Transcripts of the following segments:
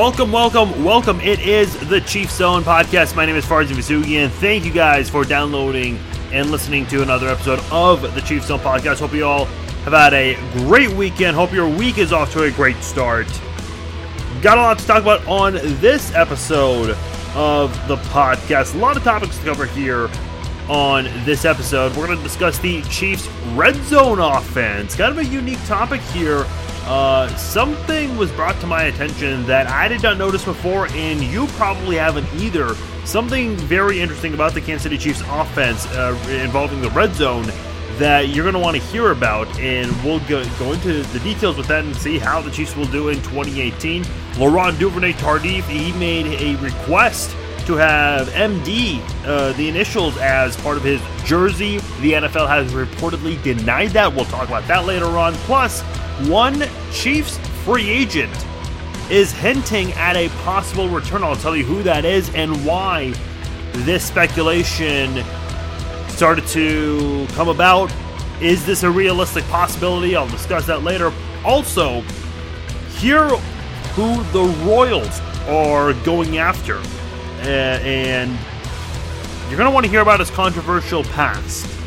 Welcome, welcome, welcome. It is the Chief Zone podcast. My name is Farzin Vousoughian. Thank you guys for downloading and listening to another episode of the Chief Zone podcast. Hope you all have had a great weekend. Hope your week is off to a great start. Got a lot to talk about on this episode of the podcast. A lot of topics to cover here on this episode. We're going to discuss the Chiefs' red zone offense. Kind of a unique topic here. Uh, something was brought to my attention that I did not notice before, and you probably haven't either. Something very interesting about the Kansas City Chiefs offense uh, involving the red zone that you're going to want to hear about, and we'll go, go into the details with that and see how the Chiefs will do in 2018. Laurent Duvernay Tardif, he made a request to have MD, uh, the initials, as part of his jersey. The NFL has reportedly denied that. We'll talk about that later on. Plus, one Chiefs free agent is hinting at a possible return. I'll tell you who that is and why this speculation started to come about. Is this a realistic possibility? I'll discuss that later. Also, hear who the Royals are going after. Uh, and you're going to want to hear about his controversial past.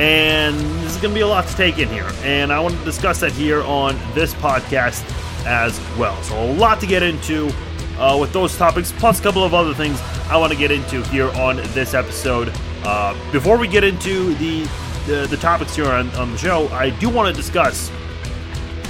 And this is going to be a lot to take in here. And I want to discuss that here on this podcast as well. So, a lot to get into uh, with those topics, plus a couple of other things I want to get into here on this episode. Uh, before we get into the, the, the topics here on, on the show, I do want to discuss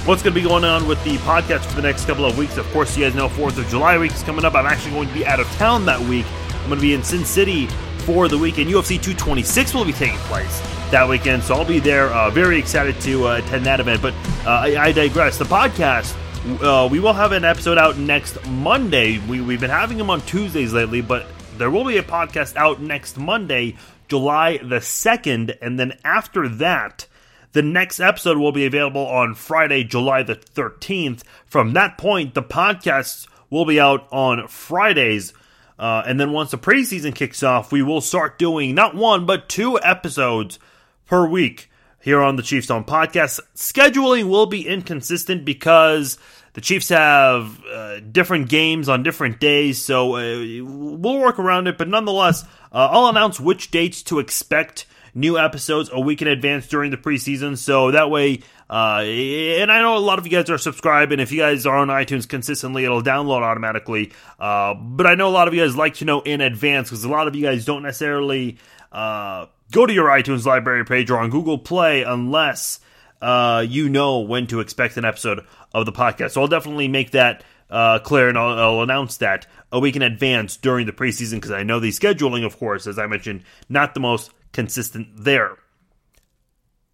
what's going to be going on with the podcast for the next couple of weeks. Of course, you guys know 4th of July week is coming up. I'm actually going to be out of town that week. I'm going to be in Sin City for the weekend. UFC 226 will be taking place that weekend, so I'll be there. Uh, very excited to uh, attend that event. But uh, I, I, digress. The podcast, uh, we will have an episode out next Monday. We, we've been having them on Tuesdays lately, but there will be a podcast out next Monday, July the 2nd, and then after that, the next episode will be available on Friday, July the 13th. From that point, the podcasts will be out on Fridays. Uh, and then once the preseason kicks off, we will start doing not one, but two episodes per week here on the Chiefs Zone podcast. Scheduling will be inconsistent because the Chiefs have uh, different games on different days, so uh, we'll work around it. But nonetheless, uh, I'll announce which dates to expect new episodes a week in advance during the preseason, so that way. Uh, and I know a lot of you guys are subscribed, and if you guys are on iTunes consistently, it'll download automatically. Uh, but I know a lot of you guys like to know in advance because a lot of you guys don't necessarily uh, go to your iTunes library page or on Google Play unless uh, you know when to expect an episode of the podcast. So I'll definitely make that uh, clear and I'll, I'll, announce that a week in advance during the preseason because I know the scheduling, of course, as I mentioned, not the most consistent there.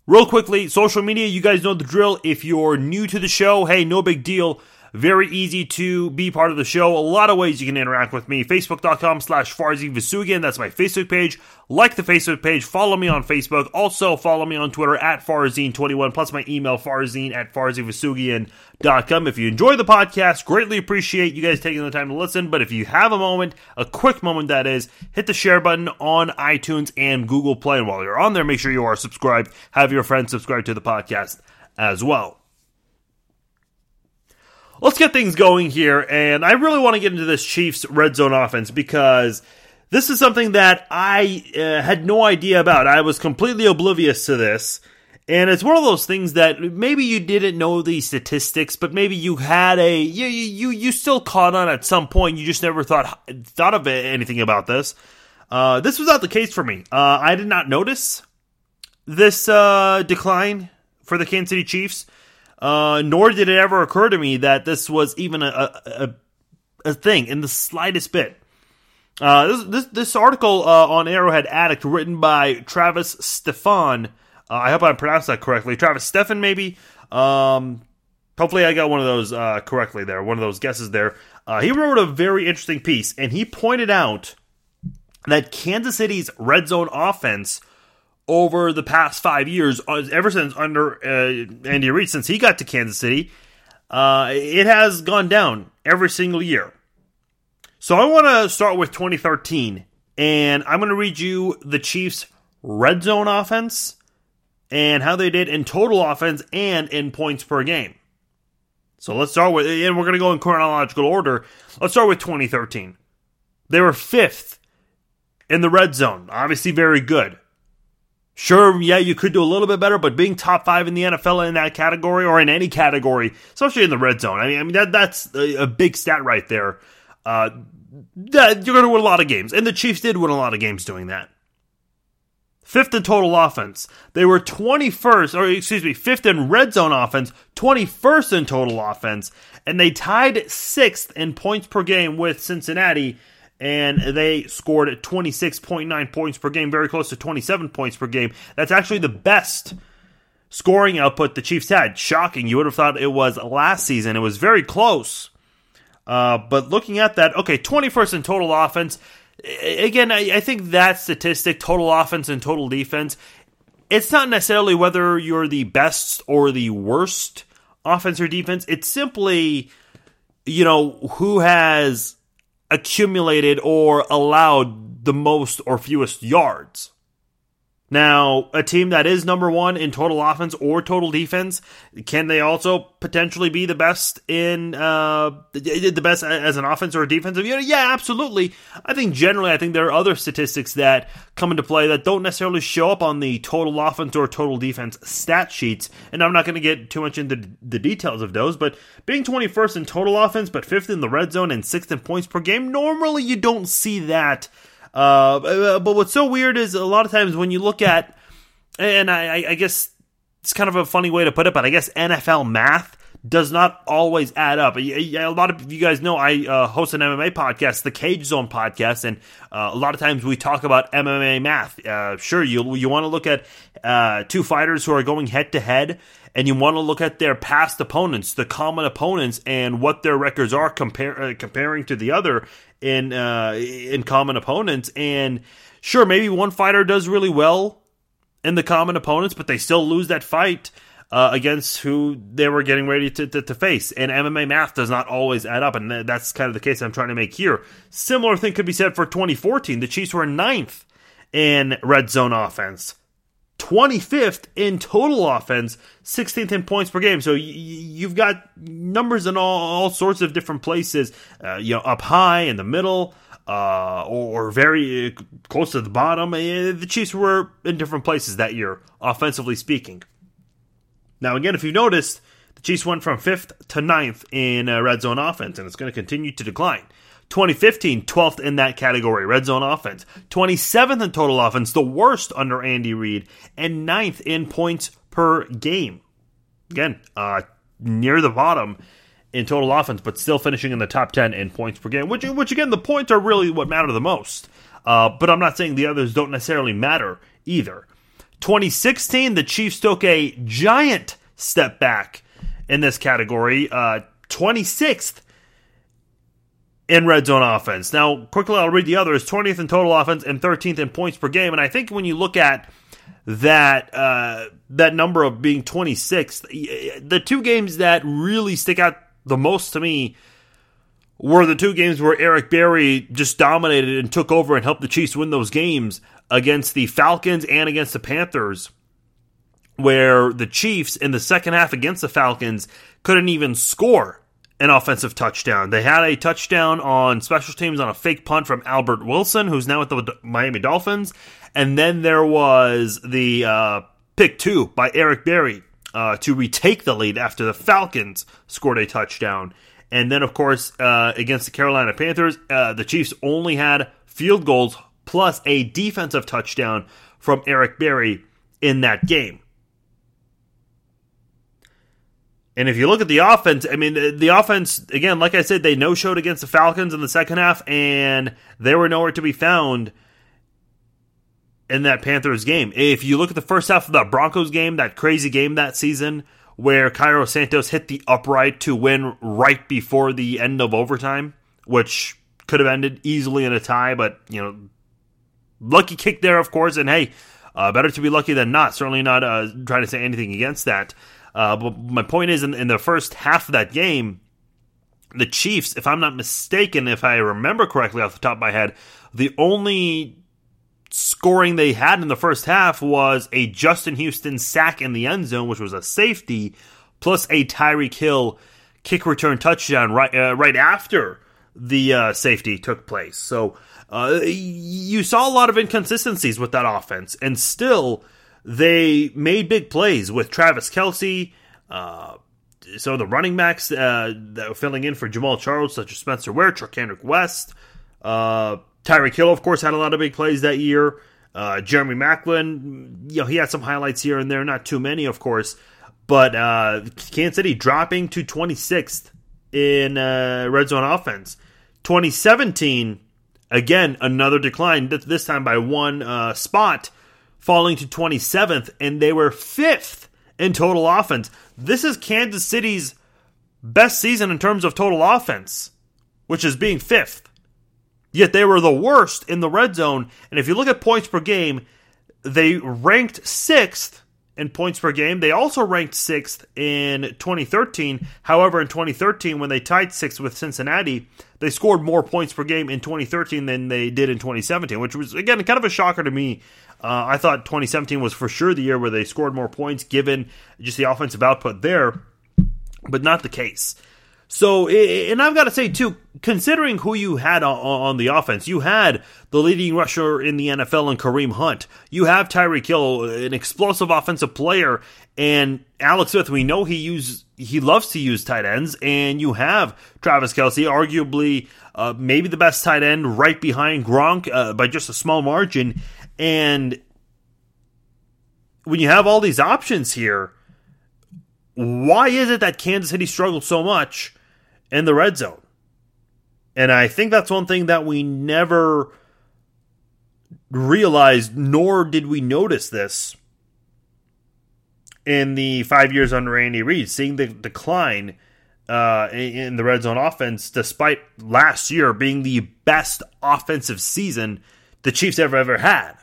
Real quickly, social media, you guys know the drill. If you're new to the show, hey, no big deal. Very easy to be part of the show. A lot of ways you can interact with me. Facebook.com slash Farzin Vousoughian. That's my Facebook page. Like the Facebook page. Follow me on Facebook. Also follow me on Twitter at Farzine21. Plus my email, farzine at farzinvousoughian.com. If you enjoy the podcast, greatly appreciate you guys taking the time to listen. But if you have a moment, a quick moment that is, hit the share button on iTunes and Google Play. And while you're on there, make sure you are subscribed. Have your friends subscribe to the podcast as well let's get things going here. And I really want to get into this Chiefs red zone offense because this is something that I uh, had no idea about. I was completely oblivious to this. And it's one of those things that maybe you didn't know the statistics, but maybe you had a you you you still caught on at some point. You just never thought thought of anything about this. Uh, this was not the case for me. Uh, I did not notice this uh, decline for the Kansas City Chiefs. Uh, nor did it ever occur to me that this was even a, a, a thing in the slightest bit. Uh, this, this, this article uh, on Arrowhead Addict, written by Travis Stefan. Uh, I hope I pronounced that correctly. Travis Stefan, maybe. Um, hopefully, I got one of those uh, correctly there. One of those guesses there. Uh, he wrote a very interesting piece, and he pointed out that Kansas City's red zone offense over the past five years, uh, ever since under uh, Andy Reid, since he got to Kansas City, uh, it has gone down every single year. So I want to start with 2013, and I'm going to read you the Chiefs' red zone offense and how they did in total offense and in points per game. So let's start with, and we're going to go in chronological order. Let's start with 2013. They were fifth in the red zone. Obviously, very good. Sure, yeah, you could do a little bit better, but being top five in the NFL in that category or in any category, especially in the red zone, I mean, I mean that that's a, a big stat right there. Uh, that you're going to win a lot of games, and the Chiefs did win a lot of games doing that. Fifth in total offense. They were 21st, or excuse me, fifth in red zone offense, 21st in total offense, and they tied sixth in points per game with Cincinnati and they scored 26.9 points per game, very close to 27 points per game. That's actually the best scoring output the Chiefs had. Shocking. You would have thought it was last season. It was very close. Uh, but looking at that, okay, 21st in total offense. Again, I, I think that statistic, total offense and total defense, it's not necessarily whether you're the best or the worst offense or defense. It's simply, you know, who has accumulated or allowed the most or fewest yards. Now, a team that is number one in total offense or total defense, can they also potentially be the best in uh, the best as an offense or a defensive unit? Yeah, absolutely. I think generally, I think there are other statistics that come into play that don't necessarily show up on the total offense or total defense stat sheets. And I'm not going to get too much into the details of those, but being 21st in total offense, but fifth in the red zone and sixth in points per game, normally you don't see that uh, but what's so weird is a lot of times when you look at, and I, I guess it's kind of a funny way to put it, but I guess NFL math does not always add up. A lot of you guys know I uh, host an MMA podcast, the Cage Zone podcast, and uh, a lot of times we talk about MMA math. Uh, sure, you you want to look at uh, two fighters who are going head to head, and you want to look at their past opponents, the common opponents, and what their records are compare, uh, comparing to the other in uh, in common opponents. And sure, maybe one fighter does really well in the common opponents, but they still lose that fight uh, against who they were getting ready to, to, to, face. And MMA math does not always add up, and that's kind of the case I'm trying to make here. Similar thing could be said for 2014. The Chiefs were ninth in red zone offense. 25th in total offense, 16th in points per game. So y- you've got numbers in all, all sorts of different places, uh, you know, up high, in the middle, uh, or, or, very close to the bottom. Uh, the Chiefs were in different places that year, offensively speaking. Now, again, if you've noticed, the Chiefs went from 5th to 9th in uh, red zone offense, and it's going to continue to decline. 2015, 12th in that category, red zone offense. 27th in total offense, the worst under Andy Reid, and 9th in points per game. Again, uh, near the bottom in total offense, but still finishing in the top 10 in points per game, which, which again, the points are really what matter the most. Uh, but I'm not saying the others don't necessarily matter either. 2016, the Chiefs took a giant step back in this category. Uh, 26th in red zone offense. Now, quickly, I'll read the others 20th in total offense and 13th in points per game. And I think when you look at that uh, that number of being 26th, the two games that really stick out the most to me were the two games where Eric Berry just dominated and took over and helped the Chiefs win those games against the Falcons and against the Panthers, where the Chiefs in the second half against the Falcons couldn't even score an offensive touchdown. They had a touchdown on special teams on a fake punt from Albert Wilson, who's now with the Miami Dolphins. And then there was the uh, pick two by Eric Berry uh, to retake the lead after the Falcons scored a touchdown. And then, of course, uh, against the Carolina Panthers, uh, the Chiefs only had field goals plus a defensive touchdown from Eric Berry in that game. And if you look at the offense, I mean, the offense, again, like I said, they no showed against the Falcons in the second half, and they were nowhere to be found in that Panthers game. If you look at the first half of that Broncos game, that crazy game that season, where Cairo Santos hit the upright to win right before the end of overtime, which could have ended easily in a tie, but, you know, lucky kick there, of course, and hey, uh, better to be lucky than not. Certainly not uh, trying to say anything against that. Uh, but my point is, in, in the first half of that game, the Chiefs, if I'm not mistaken, if I remember correctly off the top of my head, the only scoring they had in the first half was a Justin Houston sack in the end zone, which was a safety, plus a Tyreek Hill kick return touchdown right uh, right after the uh, safety took place. So uh, you saw a lot of inconsistencies with that offense, and still they made big plays with Travis Kelce. Uh, so the running backs uh, that were filling in for Jamaal Charles, such as Spencer Ware, Charcandrick West, uh, Tyreek Hill, of course, had a lot of big plays that year. Uh, Jeremy Maclin, you know, he had some highlights here and there, not too many, of course. But uh, Kansas City dropping to 26th in uh, red zone offense. 2017, again, another decline, this time by one uh, spot, falling to 27th, and they were fifth in total offense. This is Kansas City's best season in terms of total offense, which is being fifth. Yet they were the worst in the red zone. And if you look at points per game, they ranked sixth in points per game. They also ranked sixth in 2013. However, in 2013, when they tied sixth with Cincinnati, they scored more points per game in 2013 than they did in 2017, which was, again, kind of a shocker to me. Uh, I thought 2017 was for sure the year where they scored more points given just the offensive output there, but not the case. So, and I've got to say too, considering who you had on, the offense, you had the leading rusher in the NFL in Kareem Hunt. You have Tyreek Hill, an explosive offensive player, and Alex Smith. We know he use he loves to use tight ends, and you have Travis Kelce, arguably uh, maybe the best tight end, right behind Gronk uh, by just a small margin. And when you have all these options here, why is it that Kansas City struggled so much? in the red zone. And I think that's one thing that we never realized, nor did we notice this in the five years under Andy Reid, seeing the decline uh, in the red zone offense, despite last year being the best offensive season the Chiefs ever ever had.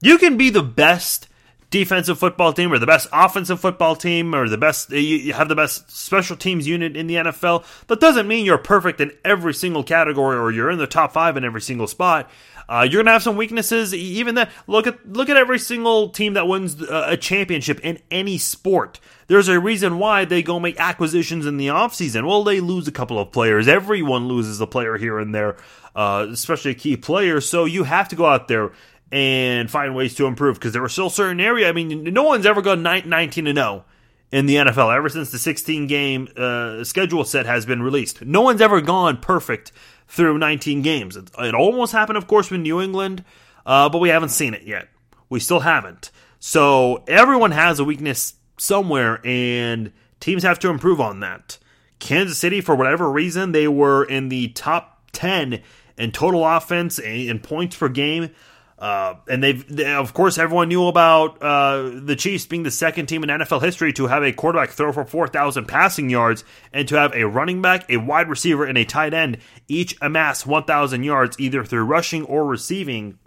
You can be the best defensive football team or the best offensive football team or the best you have the best special teams unit in the NFL that doesn't mean you're perfect in every single category or you're in the top 5 in every single spot. Uh, you're gonna have some weaknesses. Even that look at look at every single team that wins a championship in any sport. There's a reason why they go make acquisitions in the offseason. Well they lose a couple of players. Everyone loses a player here and there uh, especially a key player. So you have to go out there and find ways to improve because there were still certain areas. I mean, no one's ever gone 19 to 0 in the NFL ever since the 16 game uh, schedule set has been released. No one's ever gone perfect through 19 games. It, it almost happened, of course, with New England, uh, but we haven't seen it yet. We still haven't. So everyone has a weakness somewhere, and teams have to improve on that. Kansas City, for whatever reason, they were in the top 10 in total offense and points per game. Uh, and they've, they, of course, everyone knew about uh, the Chiefs being the second team in NFL history to have a quarterback throw for 4,000 passing yards and to have a running back, a wide receiver, and a tight end each amass 1,000 yards either through rushing or receiving.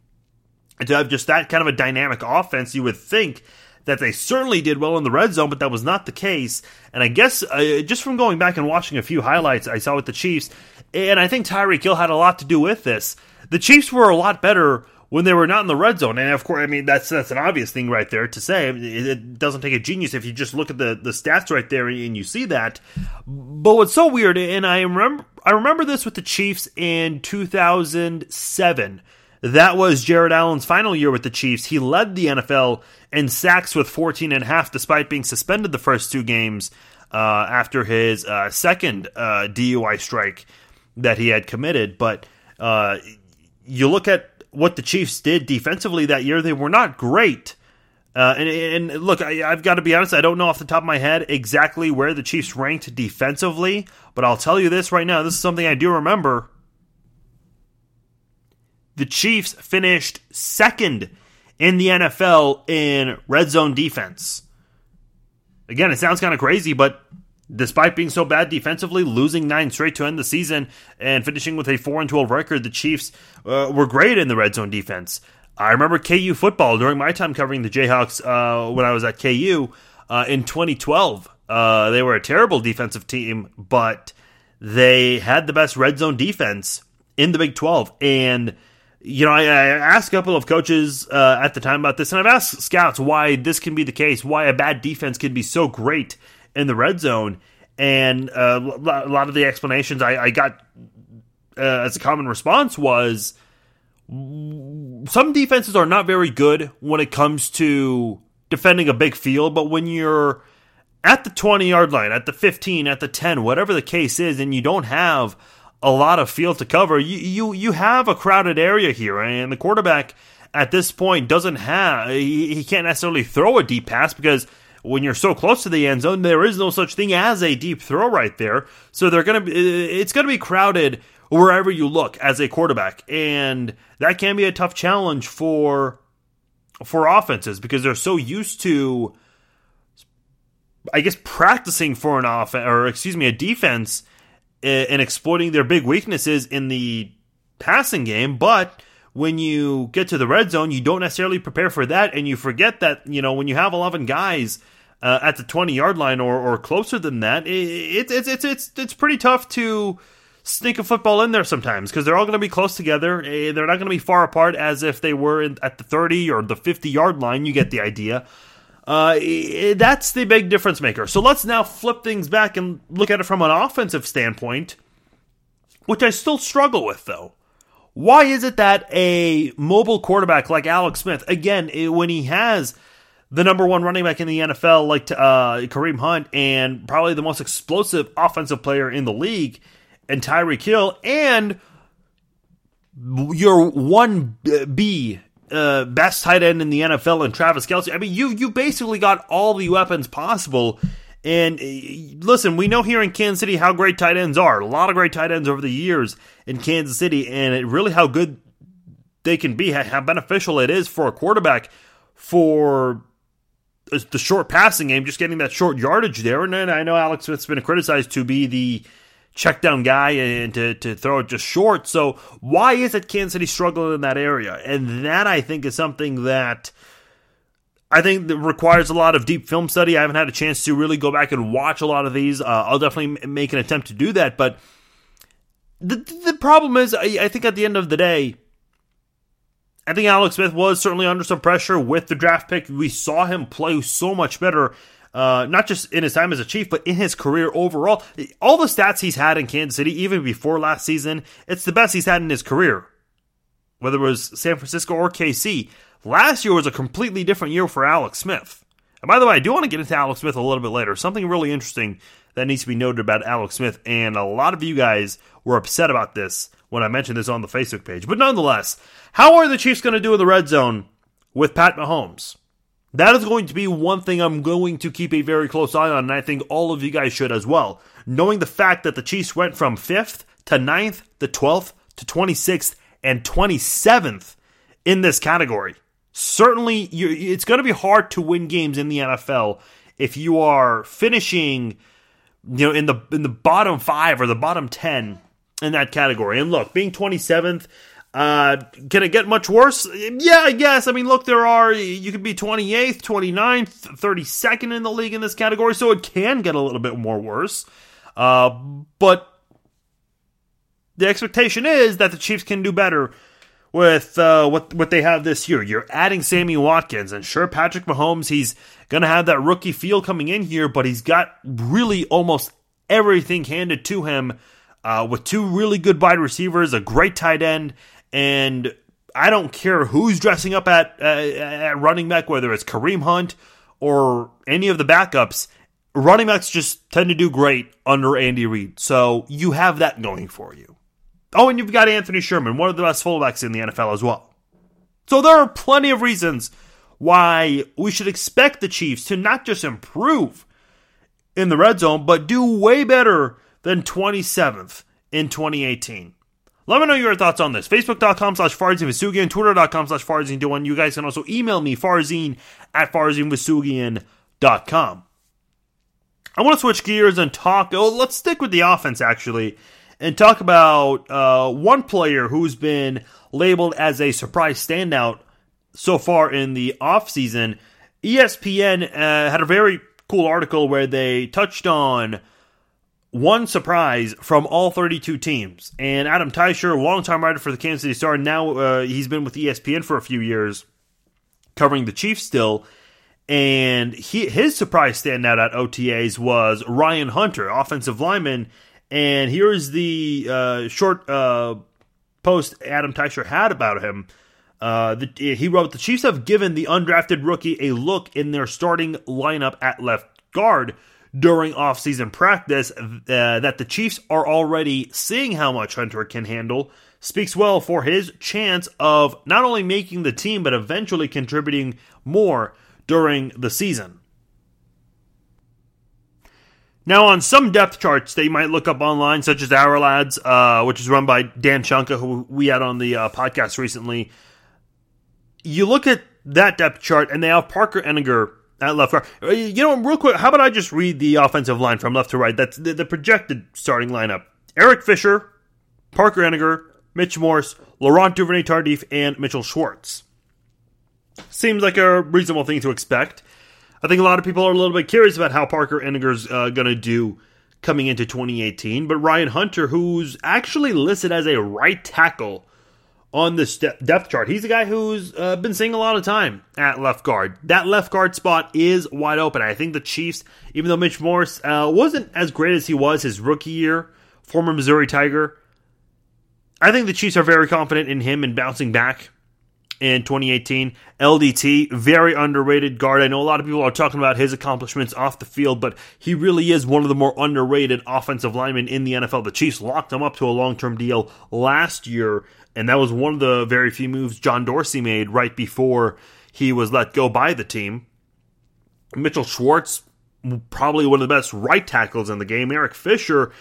And to have just that kind of a dynamic offense, you would think that they certainly did well in the red zone, but that was not the case. And I guess uh, just from going back and watching a few highlights I saw with the Chiefs, and I think Tyreek Hill had a lot to do with this. The Chiefs were a lot better when they were not in the red zone. And of course, I mean that's that's an obvious thing right there to say. It, it doesn't take a genius if you just look at the the stats right there and you see that. But what's so weird, and I remember I remember this with the Chiefs in 2007. That was Jared Allen's final year with the Chiefs. He led the NFL in sacks with 14 and a half, despite being suspended the first two games uh, after his uh, second uh, DUI strike that he had committed. But uh, you look at what the Chiefs did defensively that year, they were not great. Uh, and, and, look, I, have got to be honest, I don't know off the top of my head exactly where the Chiefs ranked defensively, but I'll tell you this right now. This is something I do remember. The Chiefs finished second in the NFL in red zone defense. Again, it sounds kind of crazy, but Despite being so bad defensively, losing nine straight to end the season and finishing with a 4 and 12 record, the Chiefs uh, were great in the red zone defense. I remember KU football during my time covering the Jayhawks uh, when I was at KU uh, in 2012. Uh, they were a terrible defensive team, but they had the best red zone defense in the Big 12. And, you know, I, I asked a couple of coaches uh, at the time about this, and I've asked scouts why this can be the case, why a bad defense can be so great in the red zone. And uh, a lot of the explanations I, I got uh, as a common response was some defenses are not very good when it comes to defending a big field, but when you're at the 20 yard line, at the 15, at the 10, whatever the case is, and you don't have a lot of field to cover, you, you, you have a crowded area here, and the quarterback at this point doesn't have, he, he can't necessarily throw a deep pass because when you're so close to the end zone, there is no such thing as a deep throw right there. So they're gonna be, it's gonna be crowded wherever you look as a quarterback, and that can be a tough challenge for for offenses because they're so used to, I guess, practicing for an offense or excuse me, a defense and exploiting their big weaknesses in the passing game, but when you get to the red zone, you don't necessarily prepare for that, and you forget that you know when you have eleven guys uh, at the twenty yard line or, or closer than that, it's it, it's it's it's pretty tough to sneak a football in there sometimes because they're all going to be close together. Eh, they're not going to be far apart as if they were in, at the 30 or the 50 yard line. You get the idea. Uh, that's the big difference maker. So let's now flip things back and look at it from an offensive standpoint, which I still struggle with though. Why is it that a mobile quarterback like Alex Smith, again, when he has the number one running back in the NFL like uh, Kareem Hunt and probably the most explosive offensive player in the league, and Tyreek Hill, and your one B uh, best tight end in the NFL and Travis Kelce. I mean, you you basically got all the weapons possible. And uh, listen, we know here in Kansas City how great tight ends are. A lot of great tight ends over the years in Kansas City, and really how good they can be, how beneficial it is for a quarterback for the short passing game, just getting that short yardage there. And then I know Alex Smith's been criticized to be the check down guy and to, to throw it just short. So why is it Kansas City struggling in that area? And that I think is something that I think that requires a lot of deep film study. I haven't had a chance to really go back and watch a lot of these. Uh, I'll definitely make an attempt to do that. But the the problem is, I, I think at the end of the day, I think Alex Smith was certainly under some pressure with the draft pick. We saw him play so much better uh, not just in his time as a Chief, but in his career overall. All the stats he's had in Kansas City, even before last season, it's the best he's had in his career. Whether it was San Francisco or KC. Last year was a completely different year for Alex Smith. And by the way, I do want to get into Alex Smith a little bit later. Something really interesting that needs to be noted about Alex Smith, and a lot of you guys were upset about this when I mentioned this on the Facebook page. But nonetheless, how are the Chiefs going to do in the red zone with Pat Mahomes? That is going to be one thing I'm going to keep a very close eye on, and I think all of you guys should as well. Knowing the fact that the Chiefs went from 5th to 9th to 12th to 26th and 27th in this category. Certainly, it's going to be hard to win games in the NFL if you are finishing, you know, in the in the bottom five or the bottom ten in that category. And look, being 27th uh, can it get much worse? Yeah, I guess. I mean, look, there are, you could be 28th, 29th, 32nd in the league in this category, so it can get a little bit more worse. Uh, but the expectation is that the Chiefs can do better with uh, what what they have this year. You're adding Sammy Watkins, and sure, Patrick Mahomes, he's to have that rookie feel coming in here, but he's got really almost everything handed to him uh, with two really good wide receivers, a great tight end, and I don't care who's dressing up at uh, at running back, whether it's Kareem Hunt or any of the backups. Running backs just tend to do great under Andy Reid, so you have that going for you. Oh, and you've got Anthony Sherman, one of the best fullbacks in the NFL as well. So there are plenty of reasons why we should expect the Chiefs to not just improve in the red zone, but do way better than 27th in 2018. Let me know your thoughts on this. Facebook.com slash Farzin Twitter.com slash Farzin You guys can also email me, Farzine at FarzinVousoughian.com. I want to switch gears and talk. Oh, let's stick with the offense, actually, and talk about uh, one player who's been labeled as a surprise standout so far in the offseason. ESPN uh, had a very cool article where they touched on one surprise from all 32 teams. And Adam Teicher, longtime writer for the Kansas City Star, now uh, he's been with ESPN for a few years, covering the Chiefs still. And he his surprise standout at OTAs was Ryan Hunter, offensive lineman. And here's the uh, short uh, post Adam Teicher had about him. Uh, the, he wrote, The Chiefs have given the undrafted rookie a look in their starting lineup at left guard during offseason practice. Uh, that the Chiefs are already seeing how much Hunter can handle speaks well for his chance of not only making the team, but eventually contributing more during the season. Now, on some depth charts that you might look up online, such as Ourlads, uh, which is run by Dan Shonka, who we had on the uh, podcast recently, you look at that depth chart and they have Parker Ehinger at left guard. Uh, you know, real quick, how about I just read the offensive line from left to right? That's the, the projected starting lineup. Eric Fisher, Parker Ehinger, Mitch Morse, Laurent Duvernay Tardif, and Mitchell Schwartz. Seems like a reasonable thing to expect. I think a lot of people are a little bit curious about how Parker Ehinger's uh, going to do coming into 2018. But Ryan Hunter, who's actually listed as a right tackle on this depth chart, he's a guy who's uh, been seeing a lot of time at left guard. That left guard spot is wide open. I think the Chiefs, even though Mitch Morse uh, wasn't as great as he was his rookie year, former Missouri Tiger, I think the Chiefs are very confident in him and bouncing back in 2018. LDT, very underrated guard. I know a lot of people are talking about his accomplishments off the field, but he really is one of the more underrated offensive linemen in the NFL. The Chiefs locked him up to a long term deal last year, and that was one of the very few moves John Dorsey made right before he was let go by the team. Mitchell Schwartz, probably one of the best right tackles in the game. Eric Fisher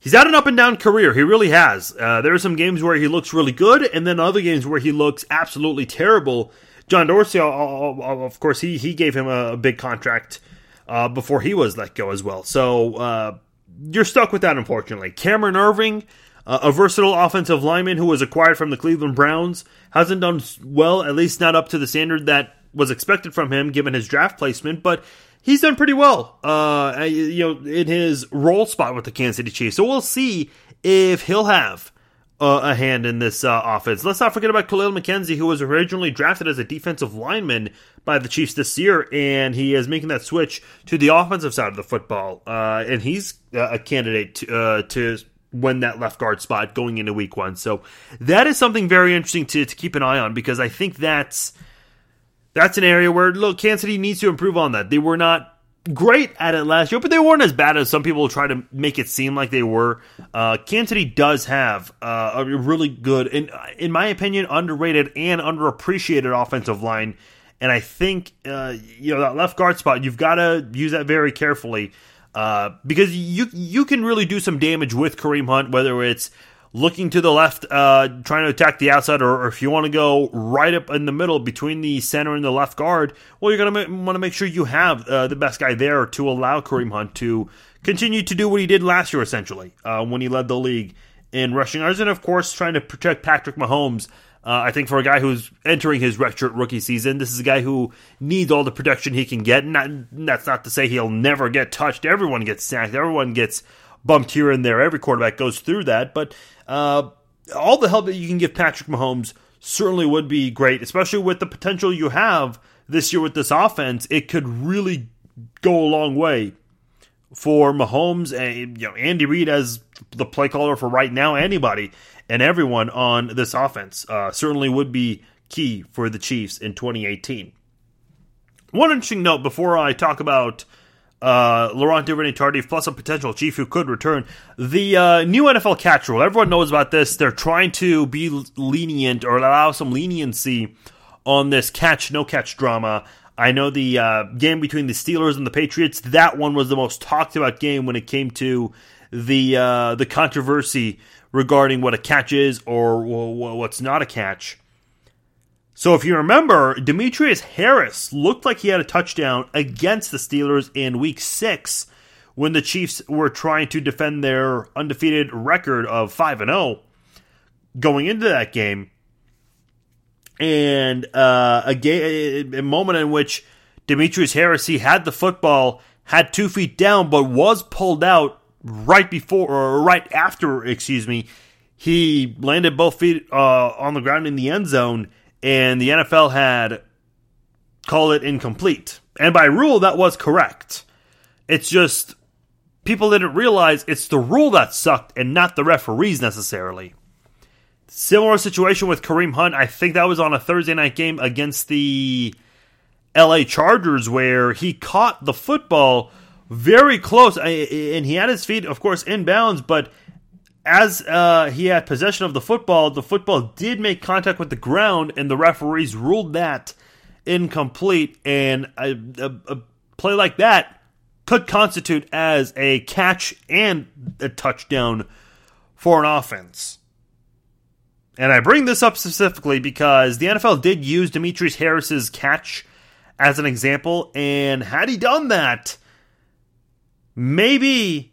he's had an up and down career. He really has. Uh, there are some games where he looks really good, and then other games where he looks absolutely terrible. John Dorsey, of course, he he gave him a, big contract uh, before he was let go as well. So uh, you're stuck with that, unfortunately. Cameron Irving, uh, a versatile offensive lineman who was acquired from the Cleveland Browns, hasn't done well, at least not up to the standard that was expected from him given his draft placement, but he's done pretty well, uh, you know, in his role spot with the Kansas City Chiefs. So we'll see if he'll have uh, a hand in this uh, offense. Let's not forget about Kahlil McKenzie, who was originally drafted as a defensive lineman by the Chiefs this year, and he is making that switch to the offensive side of the football. Uh, and he's uh, a candidate to, uh, to win that left guard spot going into week one. So that is something very interesting to, to keep an eye on because I think that's that's an area where look, Kansas City needs to improve on that. They were not great at it last year, but they weren't as bad as some people try to make it seem like they were. Uh, Kansas City does have uh, a really good, in in my opinion, underrated and underappreciated offensive line. And I think uh, you know that left guard spot, you've got to use that very carefully uh, because you you can really do some damage with Kareem Hunt, whether it's looking to the left, uh, trying to attack the outside, or, or, if you want to go right up in the middle between the center and the left guard, well, you're going to want to make sure you have uh, the best guy there to allow Kareem Hunt to continue to do what he did last year, essentially, uh, when he led the league in rushing yards, and of course, trying to protect Patrick Mahomes. Uh, I think for a guy who's entering his redshirt rookie season, this is a guy who needs all the protection he can get. Not, that's not to say he'll never get touched. Everyone gets sacked. Everyone gets bumped here and there. Every quarterback goes through that, but uh, all the help that you can give Patrick Mahomes certainly would be great, especially with the potential you have this year with this offense. It could really go a long way for Mahomes and you know Andy Reid as the play caller for right now. Anybody and everyone on this offense uh, certainly would be key for the Chiefs in 2018. One interesting note before I talk about uh, Laurent Duvernay Tardif plus a potential chief who could return. The uh, new NFL catch rule, everyone knows about this. They're trying to be lenient or allow some leniency on this catch, no catch drama. I know the uh, game between the Steelers and the Patriots, that one was the most talked about game when it came to the uh, the controversy regarding what a catch is or what's not a catch. So if you remember, Demetrius Harris looked like he had a touchdown against the Steelers in week six when the Chiefs were trying to defend their undefeated record of 5 and 0 going into that game. And uh, a, a moment in which Demetrius Harris he had the football, had two feet down, but was pulled out right before or right after, excuse me. He landed both feet uh, on the ground in the end zone and the NFL had called it incomplete And by rule, that was correct. It's just people didn't realize it's the rule that sucked and not the referees necessarily. Similar situation with Kareem Hunt. I think that was on a Thursday night game against the LA Chargers where he caught the football very close and he had his feet, of course, in bounds, but as uh, he had possession of the football, the football did make contact with the ground, and the referees ruled that incomplete. And a, a, a play like that could constitute as a catch and a touchdown for an offense. And I bring this up specifically because the NFL did use Demetrius Harris's catch as an example, and had he done that, maybe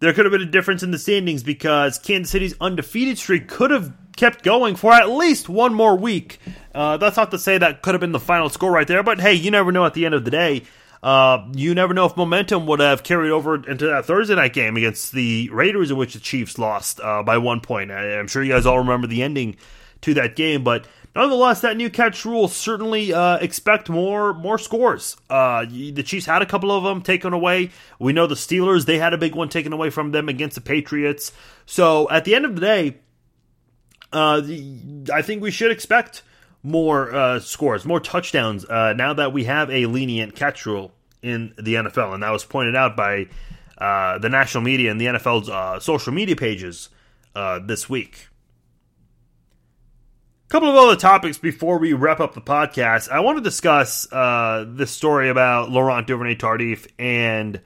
there could have been a difference in the standings because Kansas City's undefeated streak could have kept going for at least one more week. Uh, that's not to say that could have been the final score right there, but hey, you never know at the end of the day. Uh, you never know if momentum would have carried over into that Thursday night game against the Raiders, in which the Chiefs lost uh, by one point. I, I'm sure you guys all remember the ending to that game, but Nonetheless, that new catch rule certainly uh, expect more more scores. Uh, the Chiefs had a couple of them taken away. We know the Steelers they had a big one taken away from them against the Patriots. So at the end of the day, uh, I think we should expect more uh, scores, more touchdowns. Uh, now that we have a lenient catch rule in the NFL, and that was pointed out by uh, the national media and the NFL's social media pages this week couple of other topics before we wrap up the podcast. I want to discuss uh, this story about Laurent Duvernay Tardif and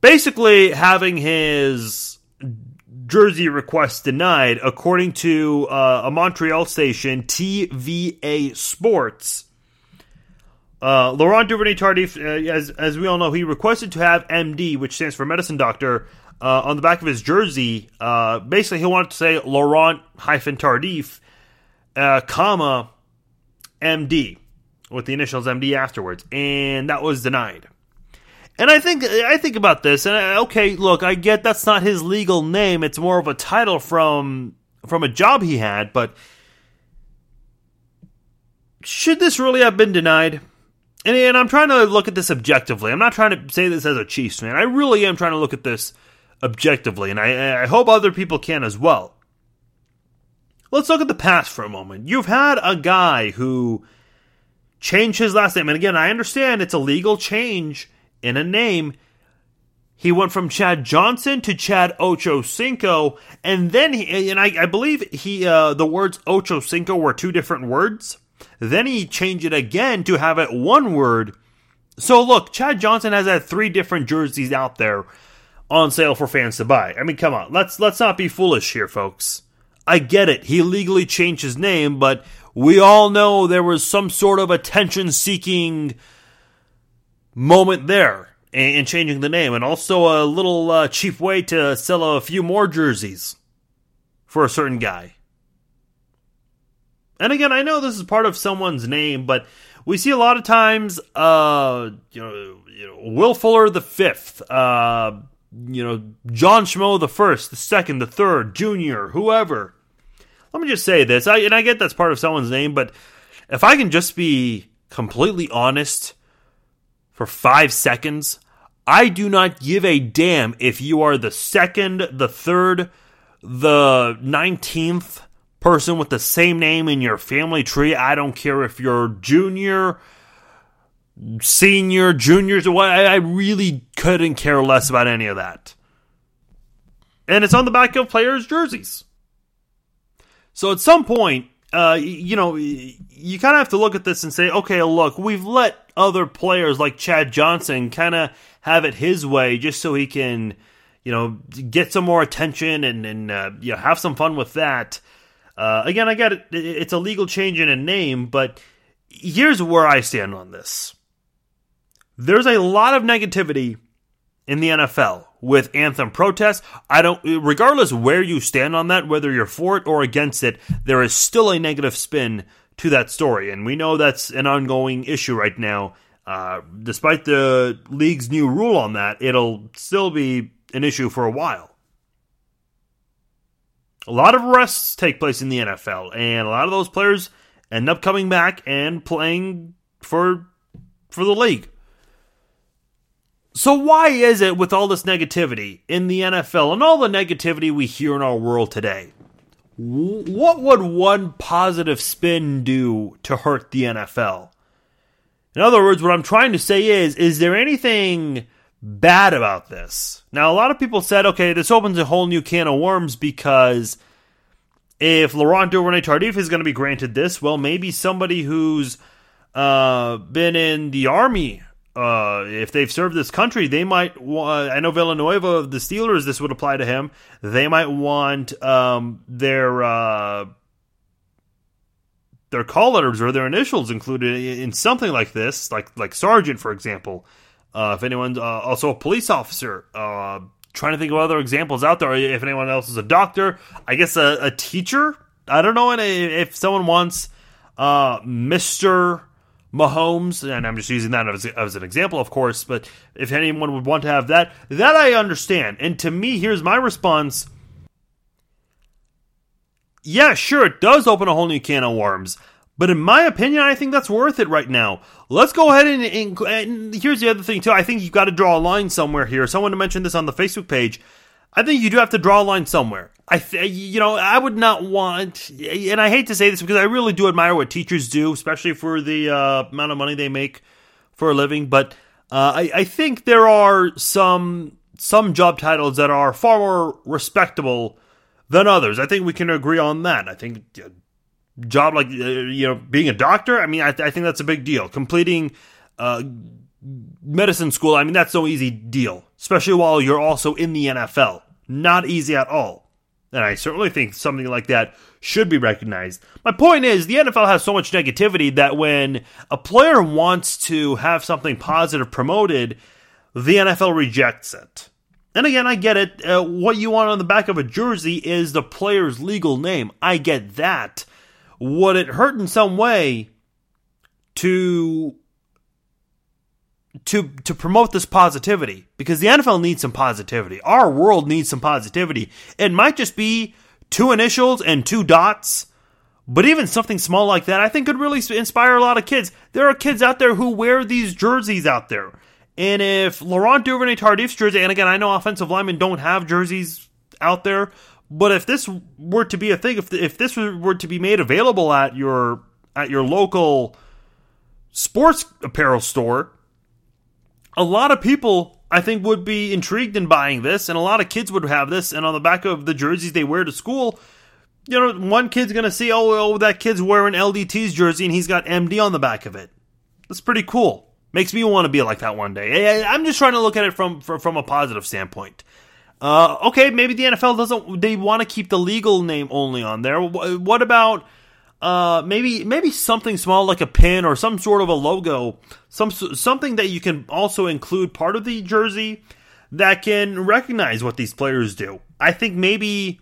basically having his jersey request denied, according to uh, a Montreal station, TVA Sports. Uh, Laurent Duvernay Tardif, uh, as, as we all know, he requested to have MD, which stands for medicine doctor, uh, on the back of his jersey. Uh, basically, he wanted to say Laurent hyphen Tardif uh, comma MD with the initials MD afterwards, and that was denied. And I think I think about this, and I, okay, look, I get that's not his legal name; it's more of a title from from a job he had. But should this really have been denied? And, and I'm trying to look at this objectively. I'm not trying to say this as a Chiefs fan. I really am trying to look at this objectively, and I, I hope other people can as well. Let's look at the past for a moment. You've had a guy who changed his last name. And again, I understand it's a legal change in a name. He went from Chad Johnson to Chad Ocho Cinco, and then he, and I, I believe he uh, the words Ocho Cinco were two different words. Then he changed it again to have it one word. So look, Chad Johnson has had three different jerseys out there on sale for fans to buy. I mean, come on, let's let's not be foolish here, folks. I get it. He legally changed his name, but we all know there was some sort of attention seeking moment there in changing the name, and also a little uh, cheap way to sell a few more jerseys for a certain guy. And again, I know this is part of someone's name, but we see a lot of times, uh, you know, you know Will Fuller the fifth, uh, you know, John Schmo the first, the second, the third, junior, whoever. Let me just say this, I, and I get that's part of someone's name, but if I can just be completely honest for five seconds, I do not give a damn if you are the second, the third, the 19th person with the same name in your family tree. I don't care if you're junior, senior, juniors. I really couldn't care less about any of that. And it's on the back of players' jerseys. So at some point, uh, you know, you kind of have to look at this and say, okay, look, we've let other players like Chad Johnson kind of have it his way just so he can, you know, get some more attention and, and uh, you know, have some fun with that. Uh, again, I got it. It's a legal change in a name, but here's where I stand on this. There's a lot of negativity in the NFL with anthem protests. I don't, regardless where you stand on that, whether you're for it or against it, there is still a negative spin to that story. And we know that's an ongoing issue right now. Uh, despite the league's new rule on that, it'll still be an issue for a while. A lot of arrests take place in the NFL, and a lot of those players end up coming back and playing for for the league. So, why is it with all this negativity in the NFL and all the negativity we hear in our world today? What would one positive spin do to hurt the NFL? In other words, what I'm trying to say is is there anything bad about this? Now, a lot of people said, okay, this opens a whole new can of worms because if Laurent Duvernay Tardif is going to be granted this, well, maybe somebody who's uh, been in the army uh, if they've served this country, they might. Want, I know Villanueva, of the Steelers, this would apply to him. They might want um, their uh, their call letters or their initials included in something like this, like like sergeant, for example. Uh, if anyone's uh, also a police officer, uh, trying to think of other examples out there. If anyone else is a doctor, I guess a, a teacher. I don't know. If someone wants uh, Mister Mahomes, and I'm just using that as, as, an example, of course, but if anyone would want to have that, that I understand. And to me, here's my response. Yeah, sure, it does open a whole new can of worms. But in my opinion, I think that's worth it right now. Let's go ahead and, and, and here's the other thing, too. I think you've got to draw a line somewhere here. Someone mentioned this on the Facebook page. I think you do have to draw a line somewhere. I, th- you know, I would not want, and I hate to say this because I really do admire what teachers do, especially for the uh, amount of money they make for a living. But uh, I, I think there are some some job titles that are far more respectable than others. I think we can agree on that. I think job like uh, you know being a doctor. I mean, I, I think that's a big deal. Completing uh, medicine school. I mean, that's no easy deal, especially while you're also in the NFL. Not easy at all. And I certainly think something like that should be recognized. My point is, the NFL has so much negativity that when a player wants to have something positive promoted, the NFL rejects it. And again, I get it. Uh, what you want on the back of a jersey is the player's legal name. I get that. Would it hurt in some way to to to promote this positivity because the NFL needs some positivity. Our world needs some positivity. It might just be two initials and two dots, but even something small like that, I think could really inspire a lot of kids. There are kids out there who wear these jerseys out there. And if Laurent Duvernay Tardif's jersey, and again, I know offensive linemen don't have jerseys out there, but if this were to be a thing, if if this were to be made available at your at your local sports apparel store, a lot of people I think would be intrigued in buying this, and a lot of kids would have this. And on the back of the jerseys they wear to school, you know, one kid's gonna see, oh, oh, that kid's wearing LDT's jersey, and he's got MD on the back of it. That's pretty cool. Makes me want to be like that one day. I'm just trying to look at it from from, from a positive standpoint. Uh, okay, maybe the NFL doesn't. They want to keep the legal name only on there. What about uh, maybe maybe something small like a pin or some sort of a logo, some something that you can also include part of the jersey that can recognize what these players do. I think maybe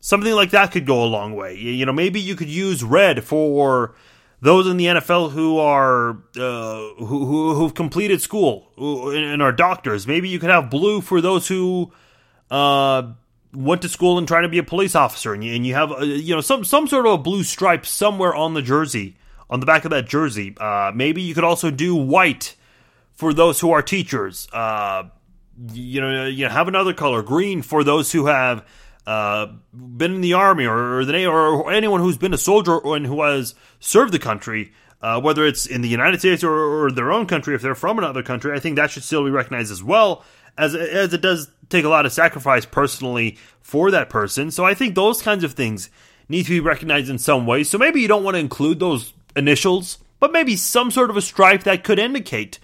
something like that could go a long way. You know, maybe you could use red for those in the NFL who are uh, who, who who've completed school and are doctors. Maybe you could have blue for those who uh, went to school and trying to be a police officer, and you, and you have a, you know some some sort of a blue stripe somewhere on the jersey, on the back of that jersey. Uh, maybe you could also do white for those who are teachers. Uh, you know, you have another color, green for those who have uh, been in the army or, or the or anyone who's been a soldier and who has served the country. Uh, whether it's in the United States or, or, their own country, if they're from another country, I think that should still be recognized as well as as it does take a lot of sacrifice personally for that person. So I think those kinds of things need to be recognized in some way. So maybe you don't want to include those initials, but maybe some sort of a stripe that could indicate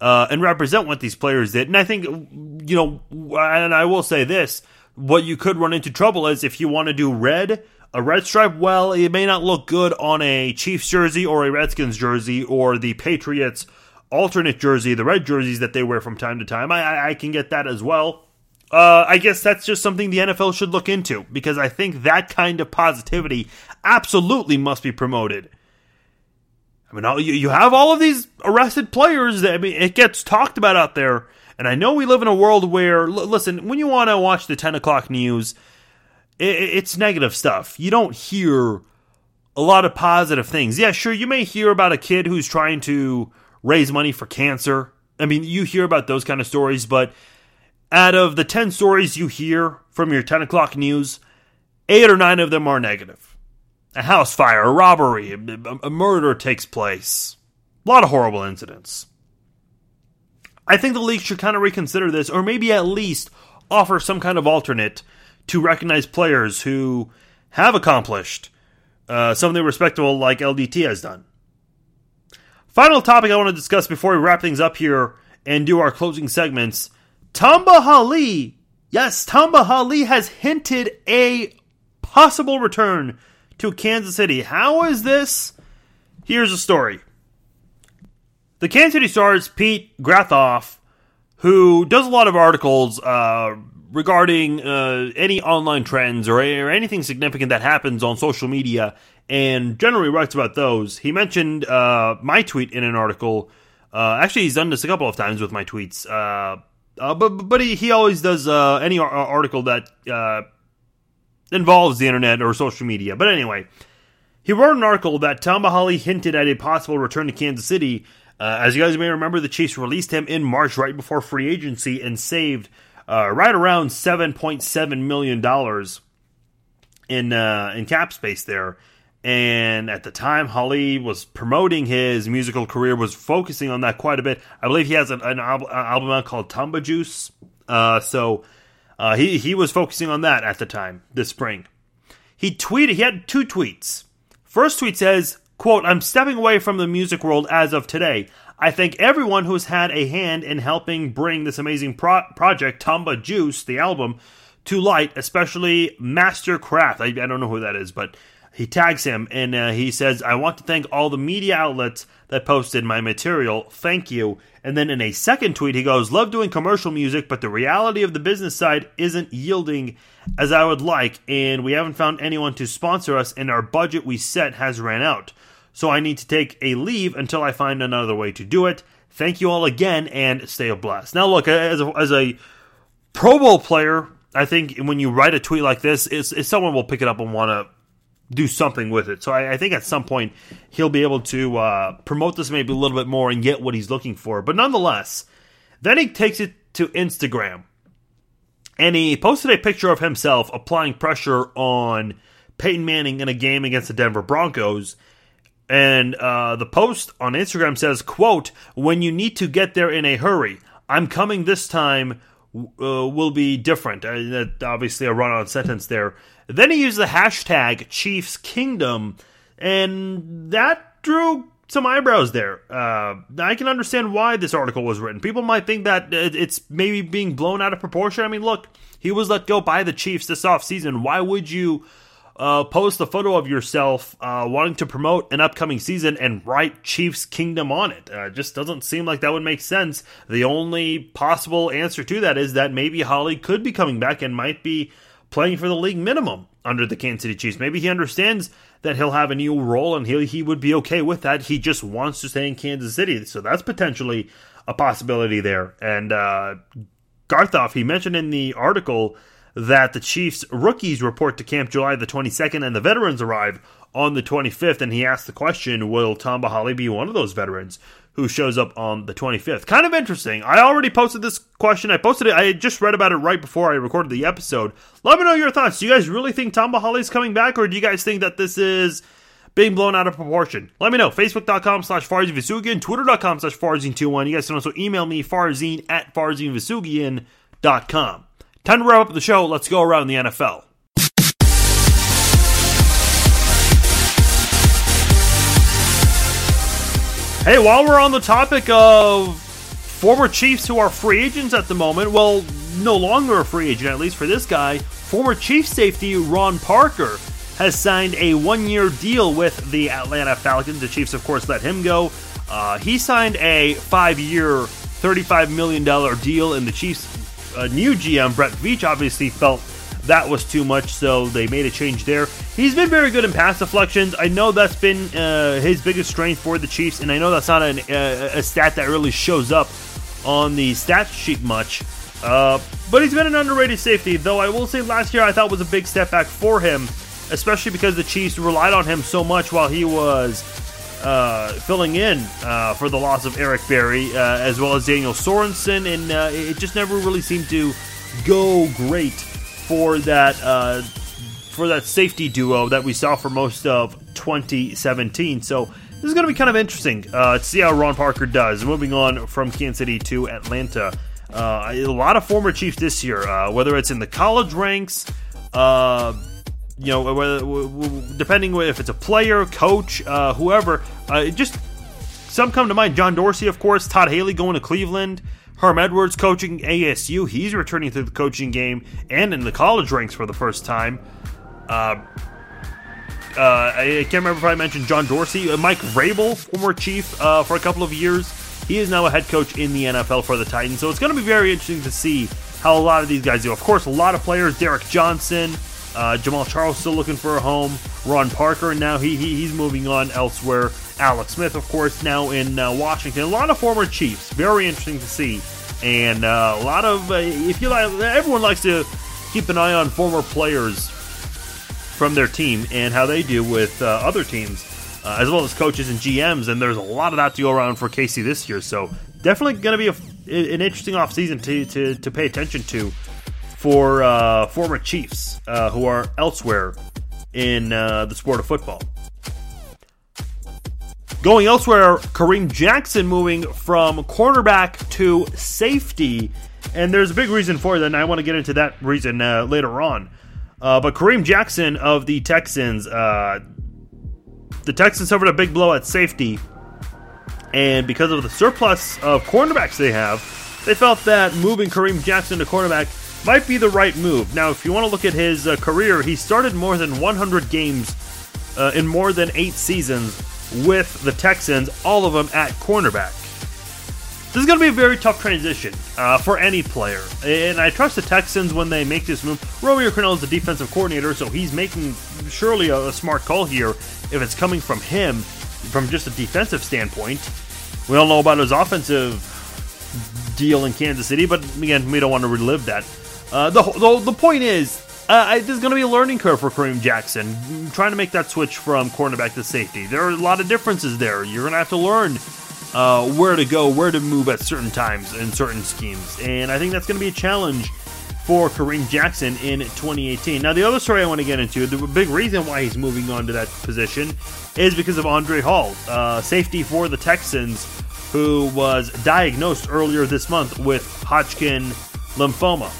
uh, and represent what these players did. And I think you know, and I will say this: what you could run into trouble is if you want to do red. A red stripe, well, it may not look good on a Chiefs jersey or a Redskins jersey or the Patriots alternate jersey, the red jerseys that they wear from time to time. I, I, I can get that as well. Uh, I guess that's just something the NFL should look into because I think that kind of positivity absolutely must be promoted. I mean, you have all of these arrested players. That, I mean, it gets talked about out there, and I know we live in a world where, listen, when you want to watch the ten o'clock news, it's negative stuff. You don't hear a lot of positive things. Yeah, sure, you may hear about a kid who's trying to raise money for cancer. I mean, you hear about those kind of stories, but out of the 10 stories you hear from your 10 o'clock news, eight or nine of them are negative. A house fire, a robbery, a, murder takes place. A lot of horrible incidents. I think the league should kind of reconsider this, or maybe at least offer some kind of alternate to recognize players who have accomplished uh, something respectable like LDT has done. Final topic I want to discuss before we wrap things up here and do our closing segments. Tamba Hali, yes, Tamba Hali has hinted a possible return to Kansas City. How is this? Here's a story. The Kansas City Stars' Pete Grathoff, who does a lot of articles uh, regarding uh, any online trends or, or, anything significant that happens on social media and generally writes about those. He mentioned uh, my tweet in an article. Uh, actually, he's done this a couple of times with my tweets. Uh, uh, but but he, he always does uh, any article that involves the internet or social media. But anyway, he wrote an article that Hali hinted at a possible return to Kansas City. as you guys may remember, the Chiefs released him in March right before free agency and saved – uh, right around seven point seven million dollars in uh, in cap space there. And at the time, Hali was promoting his musical career, was focusing on that quite a bit. I believe he has an, an album out called Tamba Juice. Uh, so uh, he he was focusing on that at the time this spring. He tweeted. He had two tweets. First tweet says, "quote I'm stepping away from the music world as of today. I thank everyone who has had a hand in helping bring this amazing pro- project, Tamba Juice, the album, to light, especially Mastercraft. I, I, don't know who that is, but he tags him and uh, he says, I want to thank all the media outlets that posted my material. Thank you. And then in a second tweet, he goes, Love doing commercial music, but the reality of the business side isn't yielding as I would like, and we haven't found anyone to sponsor us, and our budget we set has ran out so I need to take a leave until I find another way to do it. Thank you all again and stay blessed. Now, look, as a, as a Pro Bowl player, I think when you write a tweet like this, it's, it's someone will pick it up and want to do something with it. So I, I, think at some point he'll be able to uh, promote this maybe a little bit more and get what he's looking for. But nonetheless, then he takes it to Instagram and he posted a picture of himself applying pressure on Peyton Manning in a game against the Denver Broncos and uh, the post on Instagram says, "quote When you need to get there in a hurry, I'm coming this time. Uh, will be different." Uh, obviously, a run-on sentence there. Then he used the hashtag Chiefs Kingdom, and that drew some eyebrows there. Uh, I can understand why this article was written. People might think that it's maybe being blown out of proportion. I mean, look, he was let go by the Chiefs this offseason. Why would you uh, post a photo of yourself uh, wanting to promote an upcoming season and write Chiefs Kingdom on it. Uh, just doesn't seem like that would make sense. The only possible answer to that is that maybe Hali could be coming back and might be playing for the league minimum under the Kansas City Chiefs. Maybe he understands that he'll have a new role and he he would be okay with that. He just wants to stay in Kansas City, so that's potentially a possibility there. And uh, Grathoff, he mentioned in the article that the Chiefs rookies report to camp July the 22nd and the veterans arrive on the 25th. And he asked the question Will Tamba Hali be one of those veterans who shows up on the 25th? Kind of interesting. I already posted this question. I posted it, I just read about it right before I recorded the episode. Let me know your thoughts. Do you guys really think Hali is coming back, or do you guys think that this is being blown out of proportion. Let me know. Facebook.com slash Farzin Vousoughian, Twitter.com slash Farzin21. You guys can also email me, Farzin at FarzinVousoughian.com. Time to wrap up the show. Let's go around the NFL. Hey, while we're on the topic of former Chiefs who are free agents at the moment, well, no longer a free agent, at least for this guy, former Chief safety Ron Parker has signed a one year deal with the Atlanta Falcons. The Chiefs, of course, let him go. Uh, he signed a five year, $35 million deal, and the Chiefs uh, new GM, Brett Veach, obviously felt that was too much, so they made a change there. He's been very good in pass deflections. I know that's been uh, his biggest strength for the Chiefs, and I know that's not an, uh, a stat that really shows up on the stat sheet much. Uh, but he's been an underrated safety, though I will say last year I thought was a big step back for him, especially because the Chiefs relied on him so much while he was uh, filling in uh, for the loss of Eric Berry, uh, as well as Daniel Sorensen, and uh, it just never really seemed to go great for that uh, for that safety duo that we saw for most of 2017. So this is going to be kind of interesting uh, to see how Ron Parker does. Moving on from Kansas City to Atlanta, a lot of former Chiefs this year, whether it's in the college ranks you know, whether, depending if it's a player, coach, uh, whoever, uh, just some come to mind. John Dorsey, of course, Todd Haley going to Cleveland, Herm Edwards coaching ASU. He's returning to the coaching game and in the college ranks for the first time. Uh, uh I can't remember if I mentioned John Dorsey, uh, Mike Vrabel, former chief uh, for a couple of years. He is now a head coach in the NFL for the Titans. So it's going to be very interesting to see how a lot of these guys do. Of course, a lot of players. Derrick Johnson. Uh, Jamaal Charles still looking for a home. Ron Parker, and now he, he he's moving on elsewhere. Alex Smith, of course, now in uh, Washington. A lot of former Chiefs. Very interesting to see. And uh, a lot of, uh, if you like, everyone likes to keep an eye on former players from their team and how they do with uh, other teams, uh, as well as coaches and GMs. And there's a lot of that to go around for KC this year. So definitely going to be a, an interesting offseason to, to, to pay attention to for uh, former Chiefs who are elsewhere in the sport of football. Going elsewhere, Kareem Jackson moving from cornerback to safety. And there's a big reason for that, and I want to get into that reason uh, later on. Uh, but Kareem Jackson of the Texans, uh, the Texans suffered a big blow at safety. And because of the surplus of cornerbacks they have, they felt that moving Kareem Jackson to cornerback might be the right move. Now, if you want to look at his uh, career, he started more than 100 games uh, in more than eight seasons with the Texans, all of them at cornerback. This is going to be a very tough transition uh, for any player, and I trust the Texans when they make this move. Romeo Crennel is the defensive coordinator, so he's making surely a, a smart call here if it's coming from him from just a defensive standpoint. We all know about his offensive deal in Kansas City, but again, we don't want to relive that. Uh, the, the, the point is, uh, there's going to be a learning curve for Kareem Jackson trying to make that switch from cornerback to safety. There are a lot of differences there. You're going to have to learn uh, where to go, where to move at certain times in certain schemes, and I think that's going to be a challenge for Kareem Jackson in 2018. Now, the other story I want to get into, the big reason why he's moving on to that position is because of Andre Hal, uh, safety for the Texans, who was diagnosed earlier this month with Hodgkin lymphoma.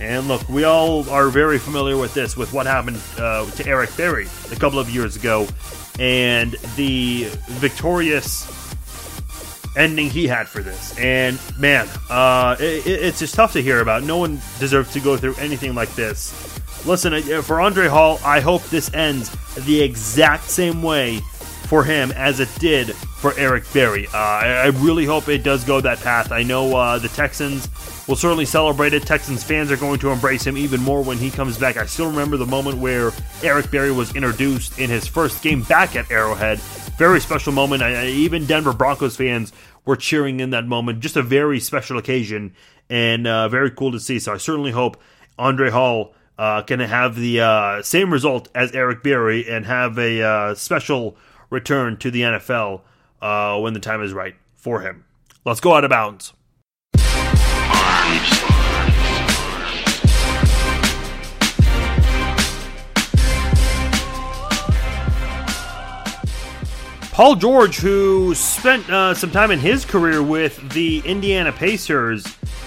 And look, we all are very familiar with this, with what happened uh, to Eric Berry a couple of years ago, and the victorious ending he had for this. And man, uh, it, it's just tough to hear about. No one deserves to go through anything like this. Listen, uh, for Andre Hal, I hope this ends the exact same way for him as it did for Eric Berry. Uh, I, I, really hope it does go that path. I know uh, the Texans will certainly celebrate it. Texans fans are going to embrace him even more when he comes back. I still remember the moment where Eric Berry was introduced in his first game back at Arrowhead. Very special moment. I, even Denver Broncos fans were cheering in that moment. Just a very special occasion and uh, very cool to see. So I certainly hope Andre Hal uh, can have the uh, same result as Eric Berry and have a uh, special return to the NFL uh, when the time is right for him. Let's go out of bounds. Paul George, who spent uh, some time in his career with the Indiana Pacers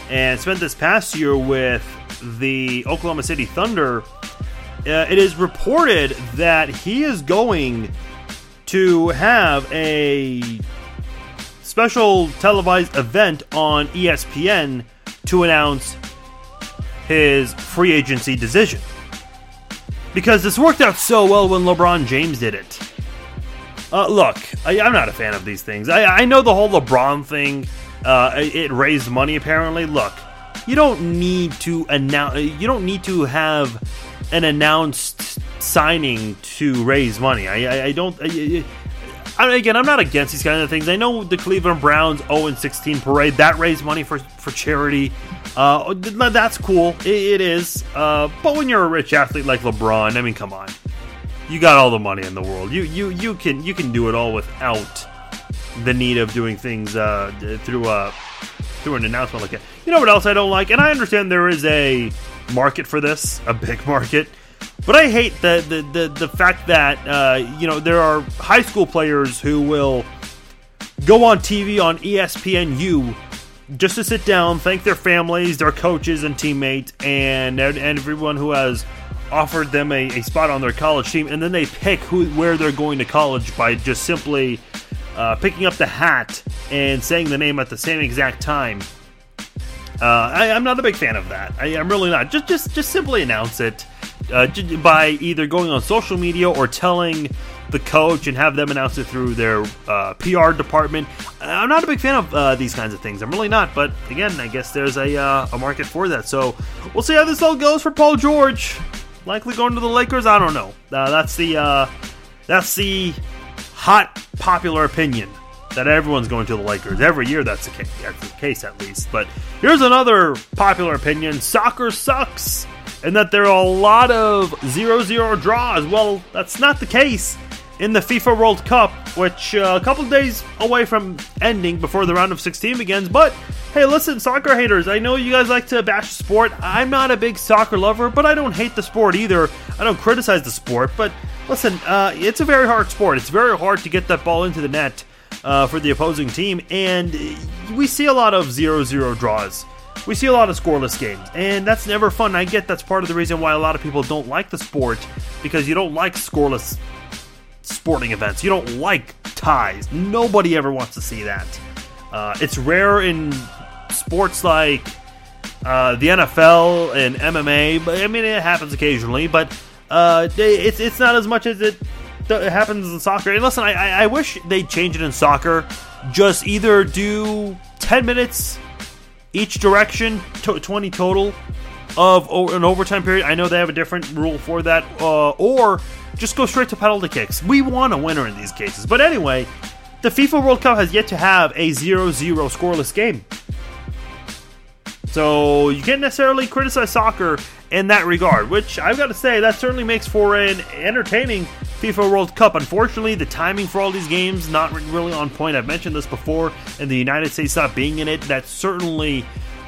and spent this past year with the Oklahoma City Thunder, uh, it is reported that he is going to have a special televised event on ESPN to announce his free agency decision. Because this worked out so well when LeBron James did it. Uh, look, I, am not a fan of these things. I, I know the whole LeBron thing. Uh, it raised money apparently. Look, you don't need to announce. You don't need to have an announced signing to raise money. I, I, I don't. I, I, again, I'm not against these kind of things. I know the Cleveland Browns 0 16 parade that raised money for for charity. Uh, that's cool. it, it is. Uh, but when you're a rich athlete like LeBron, I mean, come on. you got all the money in the world. You you you can you can do it all without the need of doing things uh, through a through an announcement like that. You know what else I don't like? And I understand there is a market for this, a big market. But I hate the the, the, the fact that uh, you know there are high school players who will go on TV on ESPNU just to sit down, thank their families, their coaches and teammates, and and everyone who has offered them a, a spot on their college team, and then they pick who where they're going to college by just simply uh, picking up the hat and saying the name at the same exact time. Uh, I, am not a big fan of that. I, am really not. Just just just simply announce it uh, by either going on social media or telling the coach and have them announce it through their uh, PR department. I'm not a big fan of uh, these kinds of things. I'm really not. But again, I guess there's a, uh, a market for that. So we'll see how this all goes for Paul George. Likely going to the Lakers. I don't know. Uh, that's the uh, that's the hot popular opinion that everyone's going to the Lakers every year. That's the case. That's the case at least. But here's another popular opinion: soccer sucks, and that there are a lot of zero-zero draws. Well, that's not the case in the FIFA World Cup, which uh, a couple days away from ending before the round of 16 begins. But hey, listen, soccer haters, I know you guys like to bash sport. I'm not a big soccer lover, but I don't hate the sport either. I don't criticize the sport, but listen, uh, it's a very hard sport. It's very hard to get that ball into the net uh, for the opposing team, and we see a lot of 0 0 draws. We see a lot of scoreless games, and that's never fun. I get that's part of the reason why a lot of people don't like the sport because you don't like scoreless sporting events. You don't like ties. Nobody ever wants to see that. Uh, it's rare in sports like uh, the NFL and MMA, but I mean it happens occasionally. But uh, it's it's not as much as it, it happens in soccer. And listen, I, I wish they'd change it in soccer. Just either do ten minutes each direction, to, twenty total of an overtime period. I know they have a different rule for that, uh, or just go straight to penalty kicks. We want a winner in these cases. But anyway, the FIFA World Cup has yet to have a 0 0 scoreless game. So you can't necessarily criticize soccer in that regard, which I've got to say, that certainly makes for an entertaining FIFA World Cup. Unfortunately, the timing for all these games not really on point. I've mentioned this before, and the United States not being in it, that certainly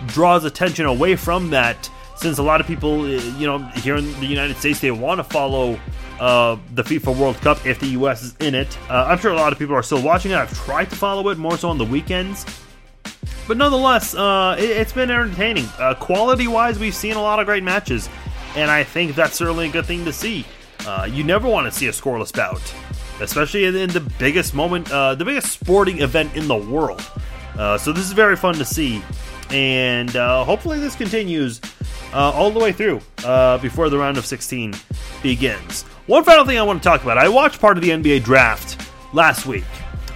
draws attention away from that since a lot of people, uh, you know, here in the United States, they want to follow uh, the FIFA World Cup if the U.S. is in it. Uh, I'm sure a lot of people are still watching it. I've tried to follow it more so on the weekends. But nonetheless, uh, it, has been entertaining. Uh, quality wise, we've seen a lot of great matches, and I think that's certainly a good thing to see. Uh, you never want to see a scoreless bout, especially in, in the biggest moment, the biggest sporting event in the world. so this is very fun to see, and hopefully this continues uh, all the way through uh, before the round of 16 begins. One final thing I want to talk about I watched part of the NBA draft last week,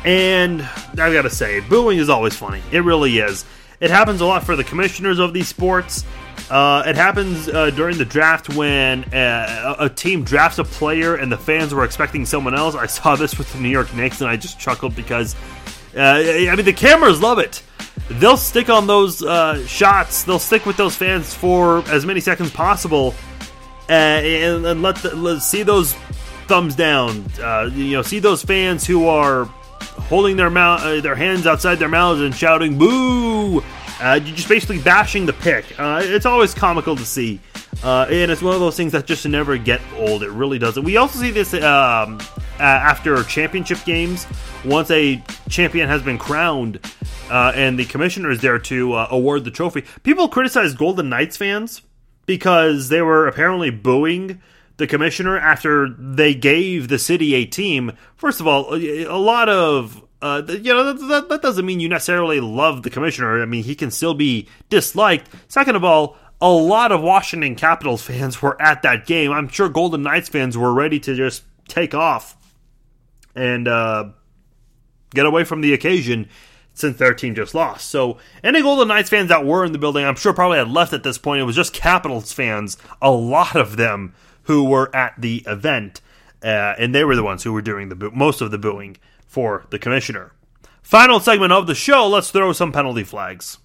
and I've got to say, booing is always funny. It really is. It happens a lot for the commissioners of these sports. Uh, it happens uh, during the draft when uh, a, a, team drafts a player and the fans were expecting someone else. I saw this with the New York Knicks and I just chuckled because, uh, I mean, the cameras love it they'll stick on those uh, shots. They'll stick with those fans for as many seconds possible, uh, and, and, let, the, see those thumbs down. You know, see those fans who are holding their mouth, uh, their hands outside their mouths and shouting "boo." Uh, you're just basically bashing the pick. Uh, it's always comical to see. and it's one of those things that just never get old. It really doesn't. We also see this um, after championship games. Once a champion has been crowned, uh, and the commissioner is there to uh, award the trophy. People criticize Golden Knights fans because they were apparently booing the commissioner after they gave the city a team. First of all, a lot of uh, you know that, that doesn't mean you necessarily love the commissioner. I mean, he can still be disliked. Second of all, a lot of Washington Capitals fans were at that game. I'm sure Golden Knights fans were ready to just take off and uh, get away from the occasion since their team just lost. So any Golden Knights fans that were in the building, I'm sure probably had left at this point. It was just Capitals fans, a lot of them who were at the event, uh, and they were the ones who were doing the most of the booing for the commissioner. Final segment of the show. Let's throw some penalty flags.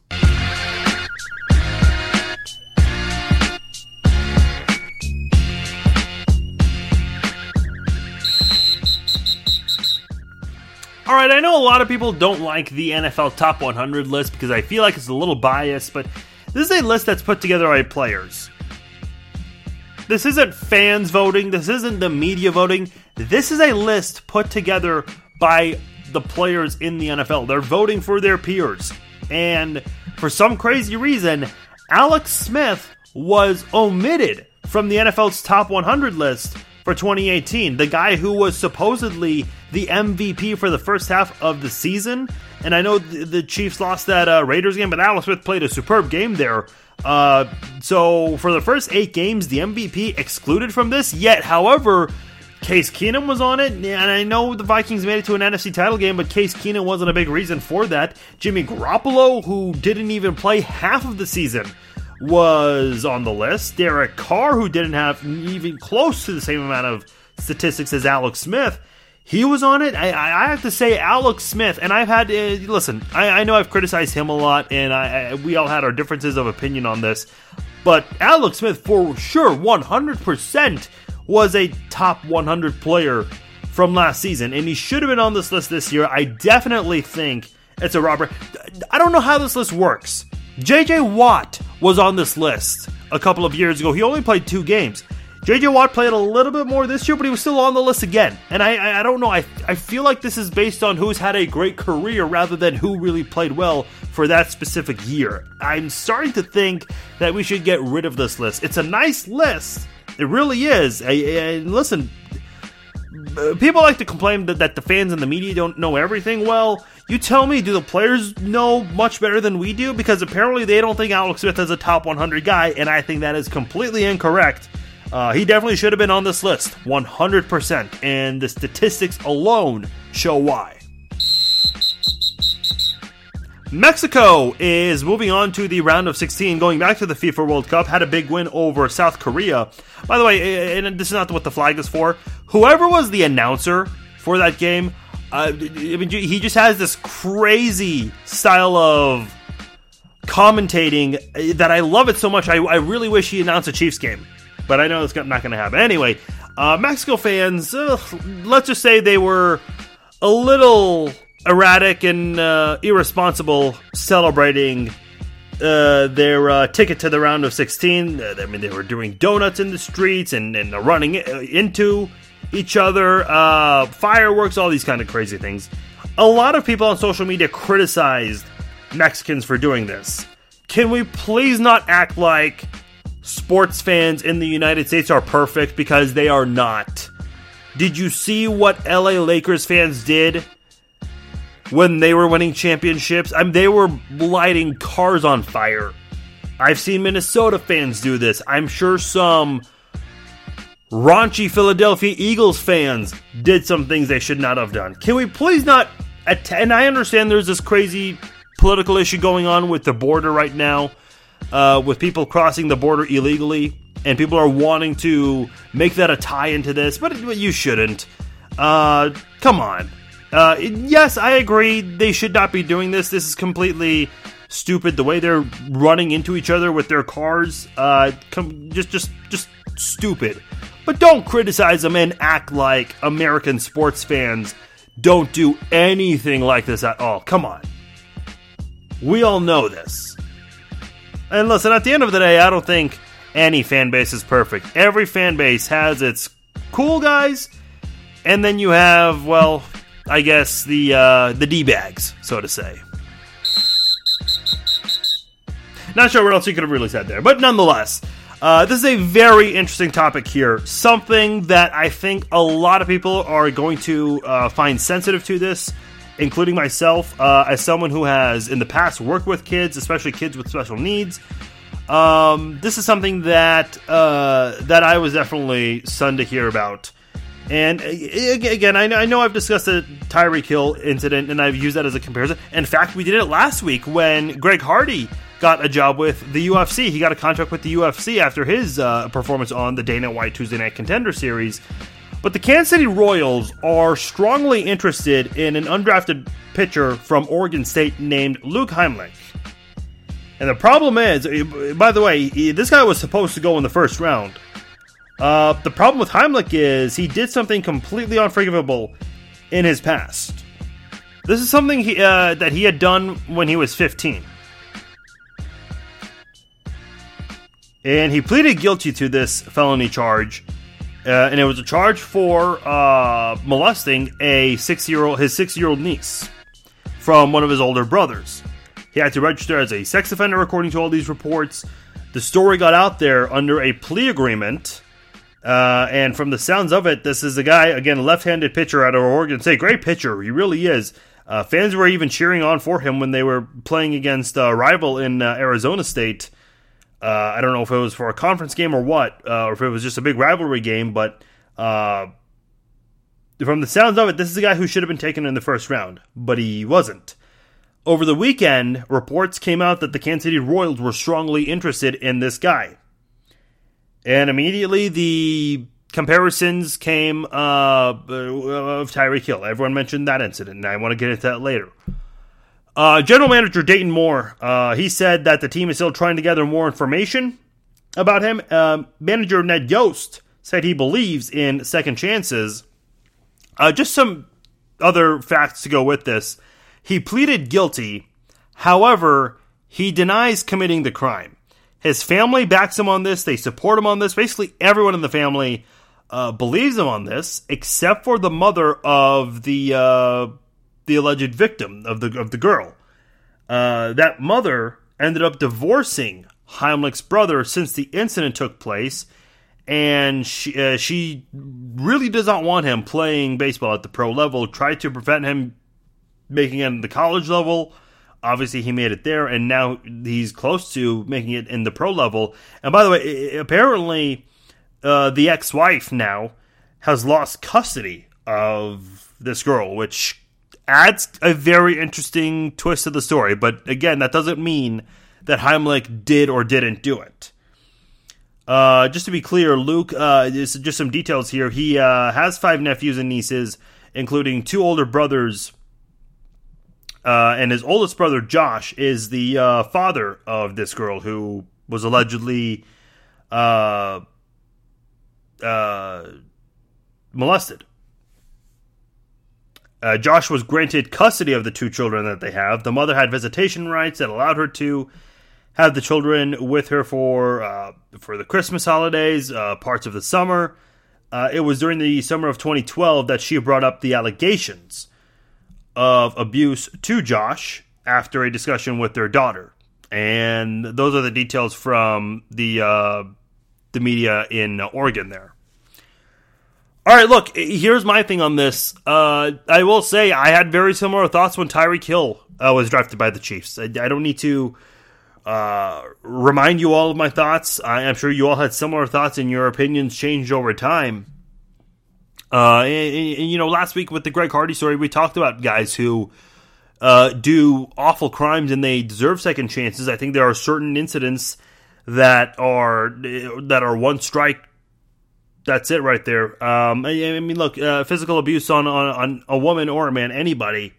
All right, I know a lot of people don't like the NFL Top 100 list because I feel like it's a little biased, but this is a list that's put together by players. This isn't fans voting, this isn't the media voting. This is a list put together by the players in the NFL. They're voting for their peers. And for some crazy reason, Alex Smith was omitted from the NFL's top 100 list for 2018. The guy who was supposedly the MVP for the first half of the season. And I know the Chiefs lost that uh, Raiders game, but Alex Smith played a superb game there. Uh, so for the first eight games, the MVP excluded from this. Yet, however, Case Keenum was on it, and I know the Vikings made it to an NFC title game, but Case Keenum wasn't a big reason for that. Jimmy Garoppolo, who didn't even play half of the season, was on the list. Derek Carr, who didn't have even close to the same amount of statistics as Alex Smith, he was on it. I, I have to say, Alex Smith, and I've had uh, listen. I, I, know I've criticized him a lot, and I, I, we all had our differences of opinion on this, but Alex Smith, for sure, one hundred percent, was a top one hundred player from last season, and he should have been on this list this year. I definitely think it's a robber. I don't know how this list works. JJ Watt was on this list a couple of years ago. He only played two games. JJ Watt played a little bit more this year, but he was still on the list again. And I, I, don't know. I, I feel like this is based on who's had a great career rather than who really played well for that specific year. I'm starting to think that we should get rid of this list. It's a nice list. It really is. And listen, uh, people like to complain that, that the fans and the media don't know everything. Well, you tell me, do the players know much better than we do? Because apparently they don't think Alex Smith is a top 100 guy, and I think that is completely incorrect. Uh, he definitely should have been on this list, 100%, and the statistics alone show why. Mexico is moving on to the round of 16, going back to the FIFA World Cup, had a big win over South Korea. By the way, and this is not what the flag is for, whoever was the announcer for that game, uh, I mean, he just has this crazy style of commentating that I love it so much. I, I really wish he announced a Chiefs game, but I know it's not going to happen. Anyway, uh, Mexico fans, uh, let's just say they were a little erratic and uh, irresponsible celebrating uh, their uh, ticket to the round of 16. Uh, I mean, they were doing donuts in the streets and, and running into each other, uh, fireworks, all these kind of crazy things. A lot of people on social media criticized Mexicans for doing this. Can we please not act like sports fans in the United States are perfect because they are not? Did you see what LA Lakers fans did when they were winning championships? I mean, they were lighting cars on fire. I've seen Minnesota fans do this. I'm sure some raunchy Philadelphia Eagles fans did some things they should not have done. Can we please not? and I understand there's this crazy political issue going on with the border right now, uh, with people crossing the border illegally, and people are wanting to make that a tie into this, but you shouldn't. Uh, come on. Uh, yes, I agree. They should not be doing this. This is completely stupid. The way they're running into each other with their cars, uh, com- just, just, just stupid. But don't criticize them and act like American sports fans don't do anything like this at all. Come on. We all know this. And listen, at the end of the day, I don't think any fan base is perfect. Every fan base has its cool guys, and then you have, well, I guess the uh, the d bags, so to say. Not sure what else you could have really said there, but nonetheless, uh, this is a very interesting topic here. Something that I think a lot of people are going to uh, find sensitive to this, including myself, uh, as someone who has in the past worked with kids, especially kids with special needs. Um, this is something that uh, that I was definitely stunned to hear about. And again, I know I've discussed the Tyreek Hill incident, and I've used that as a comparison. In fact, we did it last week when Greg Hardy got a job with the UFC. He got a contract with the UFC after his uh, performance on the Dana White Tuesday Night Contender Series. But the Kansas City Royals are strongly interested in an undrafted pitcher from Oregon State named Luke Heimlich. And the problem is, by the way, this guy was supposed to go in the first round. Uh, the problem with Heimlich is he did something completely unforgivable in his past. This is something he, uh, that he had done when he was 15. And he pleaded guilty to this felony charge. Uh, and it was a charge for uh, molesting a six-year-old his six-year-old niece from one of his older brothers. He had to register as a sex offender, according to all these reports. The story got out there under a plea agreement, uh, and from the sounds of it, this is a guy again, left-handed pitcher out of Oregon State. Great pitcher, he really is. Uh, fans were even cheering on for him when they were playing against a rival in uh, Arizona State. Uh, I don't know if it was for a conference game or what, uh, or if it was just a big rivalry game, but uh, from the sounds of it, this is a guy who should have been taken in the first round, but he wasn't. Over the weekend, reports came out that the Kansas City Royals were strongly interested in this guy. And immediately the comparisons came uh, of Tyreek Hill. Everyone mentioned that incident, and I want to get into that later. Uh, General Manager Dayton Moore, uh, he said that the team is still trying to gather more information about him. Uh, Manager Ned Yost said he believes in second chances. Uh, just some other facts to go with this. He pleaded guilty. However, he denies committing the crime. His family backs him on this. They support him on this. Basically, everyone in the family uh, believes him on this, except for the mother of the uh, the alleged victim of the of the girl. Uh, that mother ended up divorcing Heimlich's brother since the incident took place, and she uh, she really does not want him playing baseball at the pro level. Tried to prevent him making it at the college level. Obviously, he made it there, and now he's close to making it in the pro level. And by the way, apparently, uh, the ex-wife now has lost custody of this girl, which adds a very interesting twist to the story. But again, that doesn't mean that Heimlich did or didn't do it. Uh, just to be clear, Luke, uh, just, some details here. He uh, has five nephews and nieces, including two older brothers. Uh, and his oldest brother, Josh, is the uh, father of this girl who was allegedly uh molested. Uh, Josh was granted custody of the two children that they have. The mother had visitation rights that allowed her to have the children with her for uh, for the Christmas holidays, uh, parts of the summer. Uh, it was during the summer of 2012 that she brought up the allegations of abuse to Josh after a discussion with their daughter, and those are the details from the uh, the media in Oregon there. All right, look, here's my thing on this. Uh, I will say I had very similar thoughts when Tyreek Hill uh, was drafted by the Chiefs. I, I don't need to uh, remind you all of my thoughts. I, am sure you all had similar thoughts, and your opinions changed over time. Uh, and, and, you know, last week with the Greg Hardy story, we talked about guys who uh, do awful crimes and they deserve second chances. I think there are certain incidents that are that are one strike that's it right there. Um, I, I, mean, look, uh, physical abuse on, on, on a woman or a man, anybody,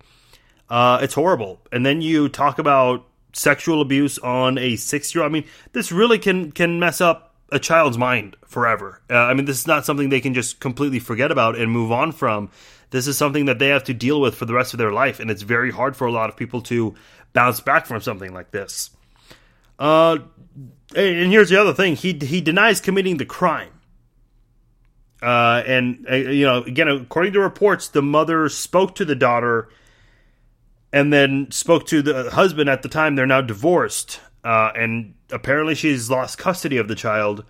uh, it's horrible. And then you talk about sexual abuse on a six year old. I mean, this really can can mess up a child's mind forever. Uh, I mean, this is not something they can just completely forget about and move on from. This is something that they have to deal with for the rest of their life, and it's very hard for a lot of people to bounce back from something like this. Uh, and here's the other thing: he he denies committing the crime. Uh, and uh, you know, again, according to reports, the mother spoke to the daughter, and then spoke to the husband. At the time, they're now divorced, uh, and apparently, she's lost custody of the child.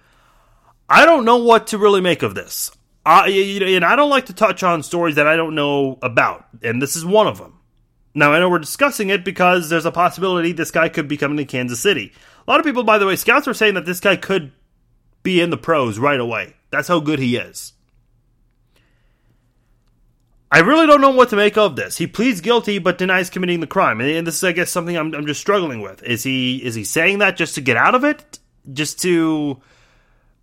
I don't know what to really make of this. I, and I don't like to touch on stories that I don't know about, and this is one of them. Now, I know we're discussing it because there's a possibility this guy could be coming to Kansas City. A lot of people, by the way, scouts are saying that this guy could be in the pros right away. That's how good he is. I really don't know what to make of this. He pleads guilty but denies committing the crime, and this is, I guess, something I'm, I'm just struggling with. Is he is he saying that just to get out of it, just to,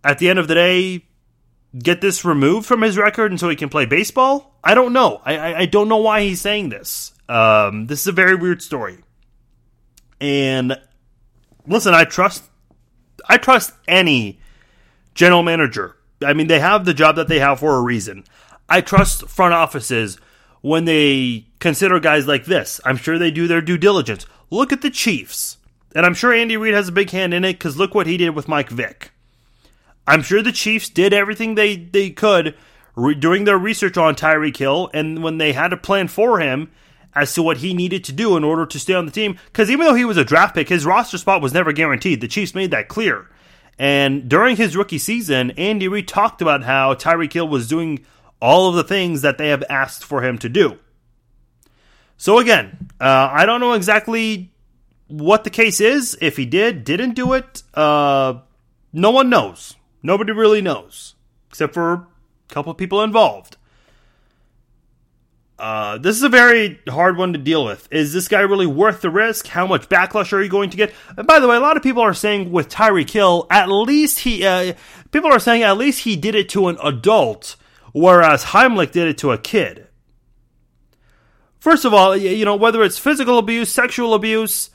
at the end of the day, get this removed from his record and so he can play baseball? I don't know. I I, I don't know why he's saying this. Um, this is a very weird story, and listen, I trust I trust any general manager I mean, they have the job that they have for a reason. I trust front offices when they consider guys like this. I'm sure they do their due diligence. Look at the Chiefs. And I'm sure Andy Reid has a big hand in it because look what he did with Mike Vick. I'm sure the Chiefs did everything they, they could re- doing their research on Tyreek Hill, and when they had a plan for him as to what he needed to do in order to stay on the team, because even though he was a draft pick, his roster spot was never guaranteed. The Chiefs made that clear. And during his rookie season, Andy Reid talked about how Tyreek Hill was doing all of the things that they have asked for him to do. So again, uh, I don't know exactly what the case is. If he did, didn't do it, uh, no one knows. Nobody really knows, except for a couple of people involved. Uh, this is a very hard one to deal with. Is this guy really worth the risk? How much backlash are you going to get? And by the way, a lot of people are saying with Tyreek Hill, at least he, uh, people are saying at least he did it to an adult, whereas Heimlich did it to a kid. First of all, you know, whether it's physical abuse, sexual abuse,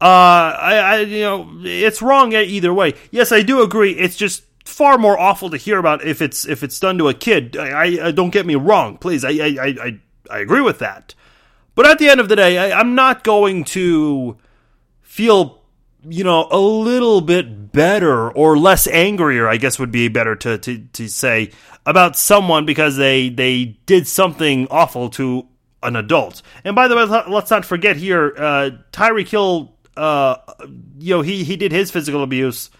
uh, I, I, you know, it's wrong either way. Yes, I do agree. It's just far more awful to hear about if it's if it's done to a kid. I, I don't get me wrong, please. I, I, I, I agree with that. But at the end of the day, I, I'm not going to feel, you know, a little bit better or less angrier, I guess would be better to, to, to say, about someone because they, they did something awful to an adult. And by the way, let's not forget here, uh, Tyreek Hill, uh, you know, he, he did his physical abuse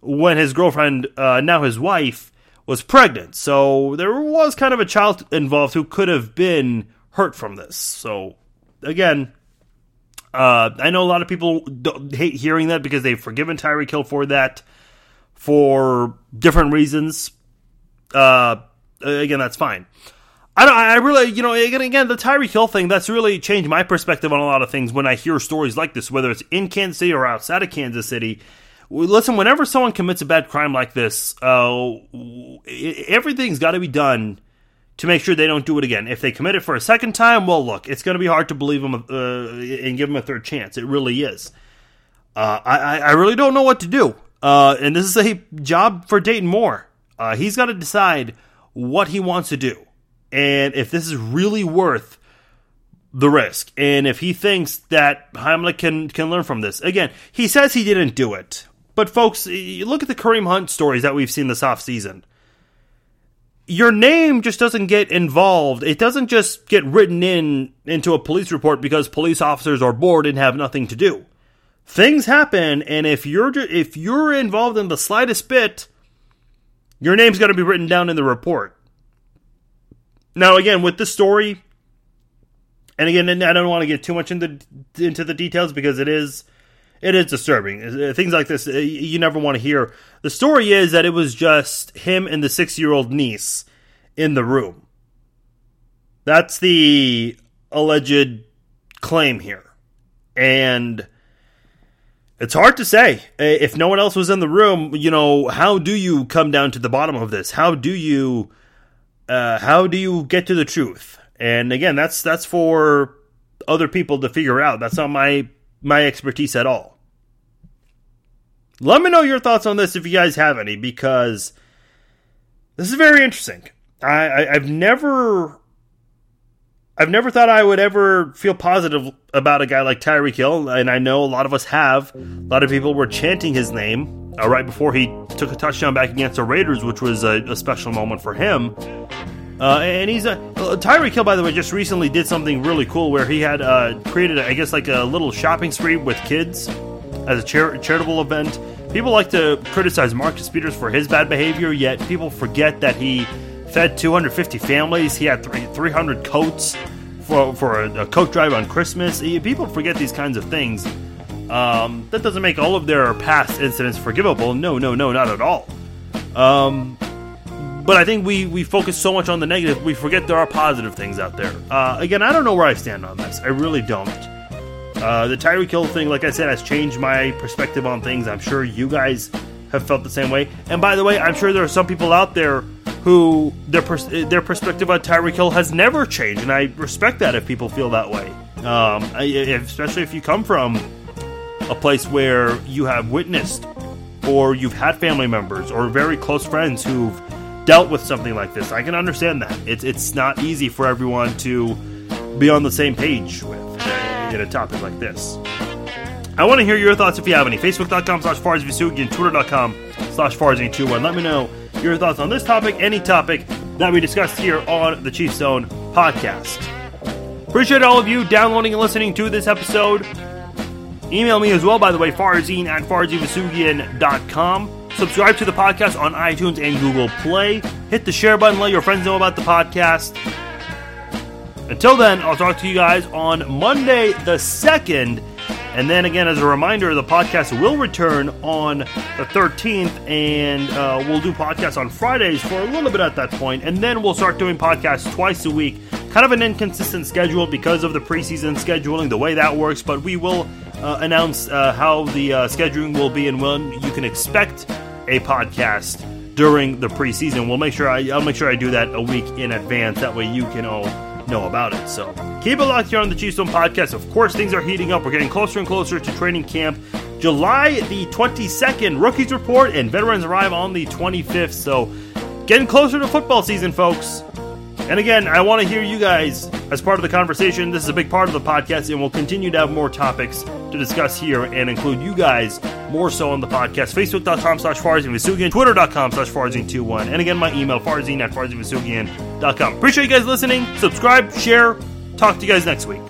when his girlfriend, uh, now his wife, was pregnant. So there was kind of a child involved who could have been hurt from this. So again, uh, I know a lot of people hate hearing that because they've forgiven Tyreek Hill for that for different reasons. Uh, again, that's fine. I don't. I really, you know, again, again, the Tyreek Hill thing that's really changed my perspective on a lot of things when I hear stories like this, whether it's in Kansas City or outside of Kansas City listen, whenever someone commits a bad crime like this, uh, everything's got to be done to make sure they don't do it again. If they commit it for a second time, well, look, it's going to be hard to believe them uh, and give them a third chance. It really is. Uh, I, I really don't know what to do. Uh, and this is a job for Dayton Moore. Uh, he's got to decide what he wants to do. And if this is really worth the risk. And if he thinks that Heimlich can, can learn from this, again, he says he didn't do it. But folks, look at the Kareem Hunt stories that we've seen this offseason. Your name just doesn't get involved. It doesn't just get written in into a police report because police officers are bored and have nothing to do. Things happen, and if you're if you're involved in the slightest bit, your name's got to be written down in the report. Now, again, with this story, and again, I don't want to get too much into into the details because it is it is disturbing. Uh, things like this, uh, you never want to hear. The story is that it was just him and the six year old niece in the room. That's the alleged claim here. And it's hard to say. If no one else was in the room, you know, how do you come down to the bottom of this? How do you uh, how do you get to the truth? And again, that's that's for other people to figure out. That's not my my expertise at all. Let me know your thoughts on this if you guys have any, because this is very interesting. I, I have never I've never thought I would ever feel positive about a guy like Tyreek Hill, and I know a lot of us have. A lot of people were chanting his name uh, right before he took a touchdown back against the Raiders, which was a, a special moment for him. Uh, and he's a uh, Tyreek Hill, by the way, just recently did something really cool where he had uh, created, I guess, like a little shopping spree with kids as a char- charitable event. People like to criticize Marcus Peters for his bad behavior, yet people forget that he fed 250 families. He had 300 coats for for a, a coat drive on Christmas. People forget these kinds of things. Um, that doesn't make all of their past incidents forgivable. No, no, no, not at all. Um, but I think we we focus so much on the negative, we forget there are positive things out there. Uh, again, I don't know where I stand on this. I really don't. Uh, the Tyreek Hill thing, like I said, has changed my perspective on things. I'm sure you guys have felt the same way. And by the way, I'm sure there are some people out there who their pers- their perspective on Tyreek Hill has never changed, and I respect that if people feel that way. Um, especially if you come from a place where you have witnessed or you've had family members or very close friends who've dealt with something like this. I can understand that. It's it's not easy for everyone to be on the same page with in a topic like this. I want to hear your thoughts if you have any. Facebook.com slash FarzinVousoughian, Twitter.com slash Farzin21. Let me know your thoughts on this topic, any topic that we discussed here on the Chief Zone podcast. Appreciate all of you downloading and listening to this episode. Email me as well, by the way, farzin at farzinvousoughian.com. Subscribe to the podcast on iTunes and Google Play. Hit the share button, let your friends know about the podcast. Until then, I'll talk to you guys on Monday the 2nd. And then again, as a reminder, the podcast will return on the 13th, and uh, we'll do podcasts on Fridays for a little bit at that point. point, and then we'll start doing podcasts twice a week. Kind of an inconsistent schedule because of the preseason scheduling, the way that works, but we will uh, announce uh, how the uh, scheduling will be and when you can expect a podcast during the preseason. We'll make sure I, I'll make sure I do that a week in advance. That way you can all know about it. So keep it locked here on the Chief Zone podcast. Of course, things are heating up. We're getting closer and closer to training camp. July the 22nd, rookies report, and veterans arrive on the 25th. So getting closer to football season, folks. And again, I want to hear you guys as part of the conversation. This is a big part of the podcast, and we'll continue to have more topics to discuss here and include you guys more so on the podcast. Facebook.com slash Farzin Twitter.com slash Farzin21. And again, my email, farzin at FarzinVousoughian.com. Appreciate you guys listening. Subscribe, share. Talk to you guys next week.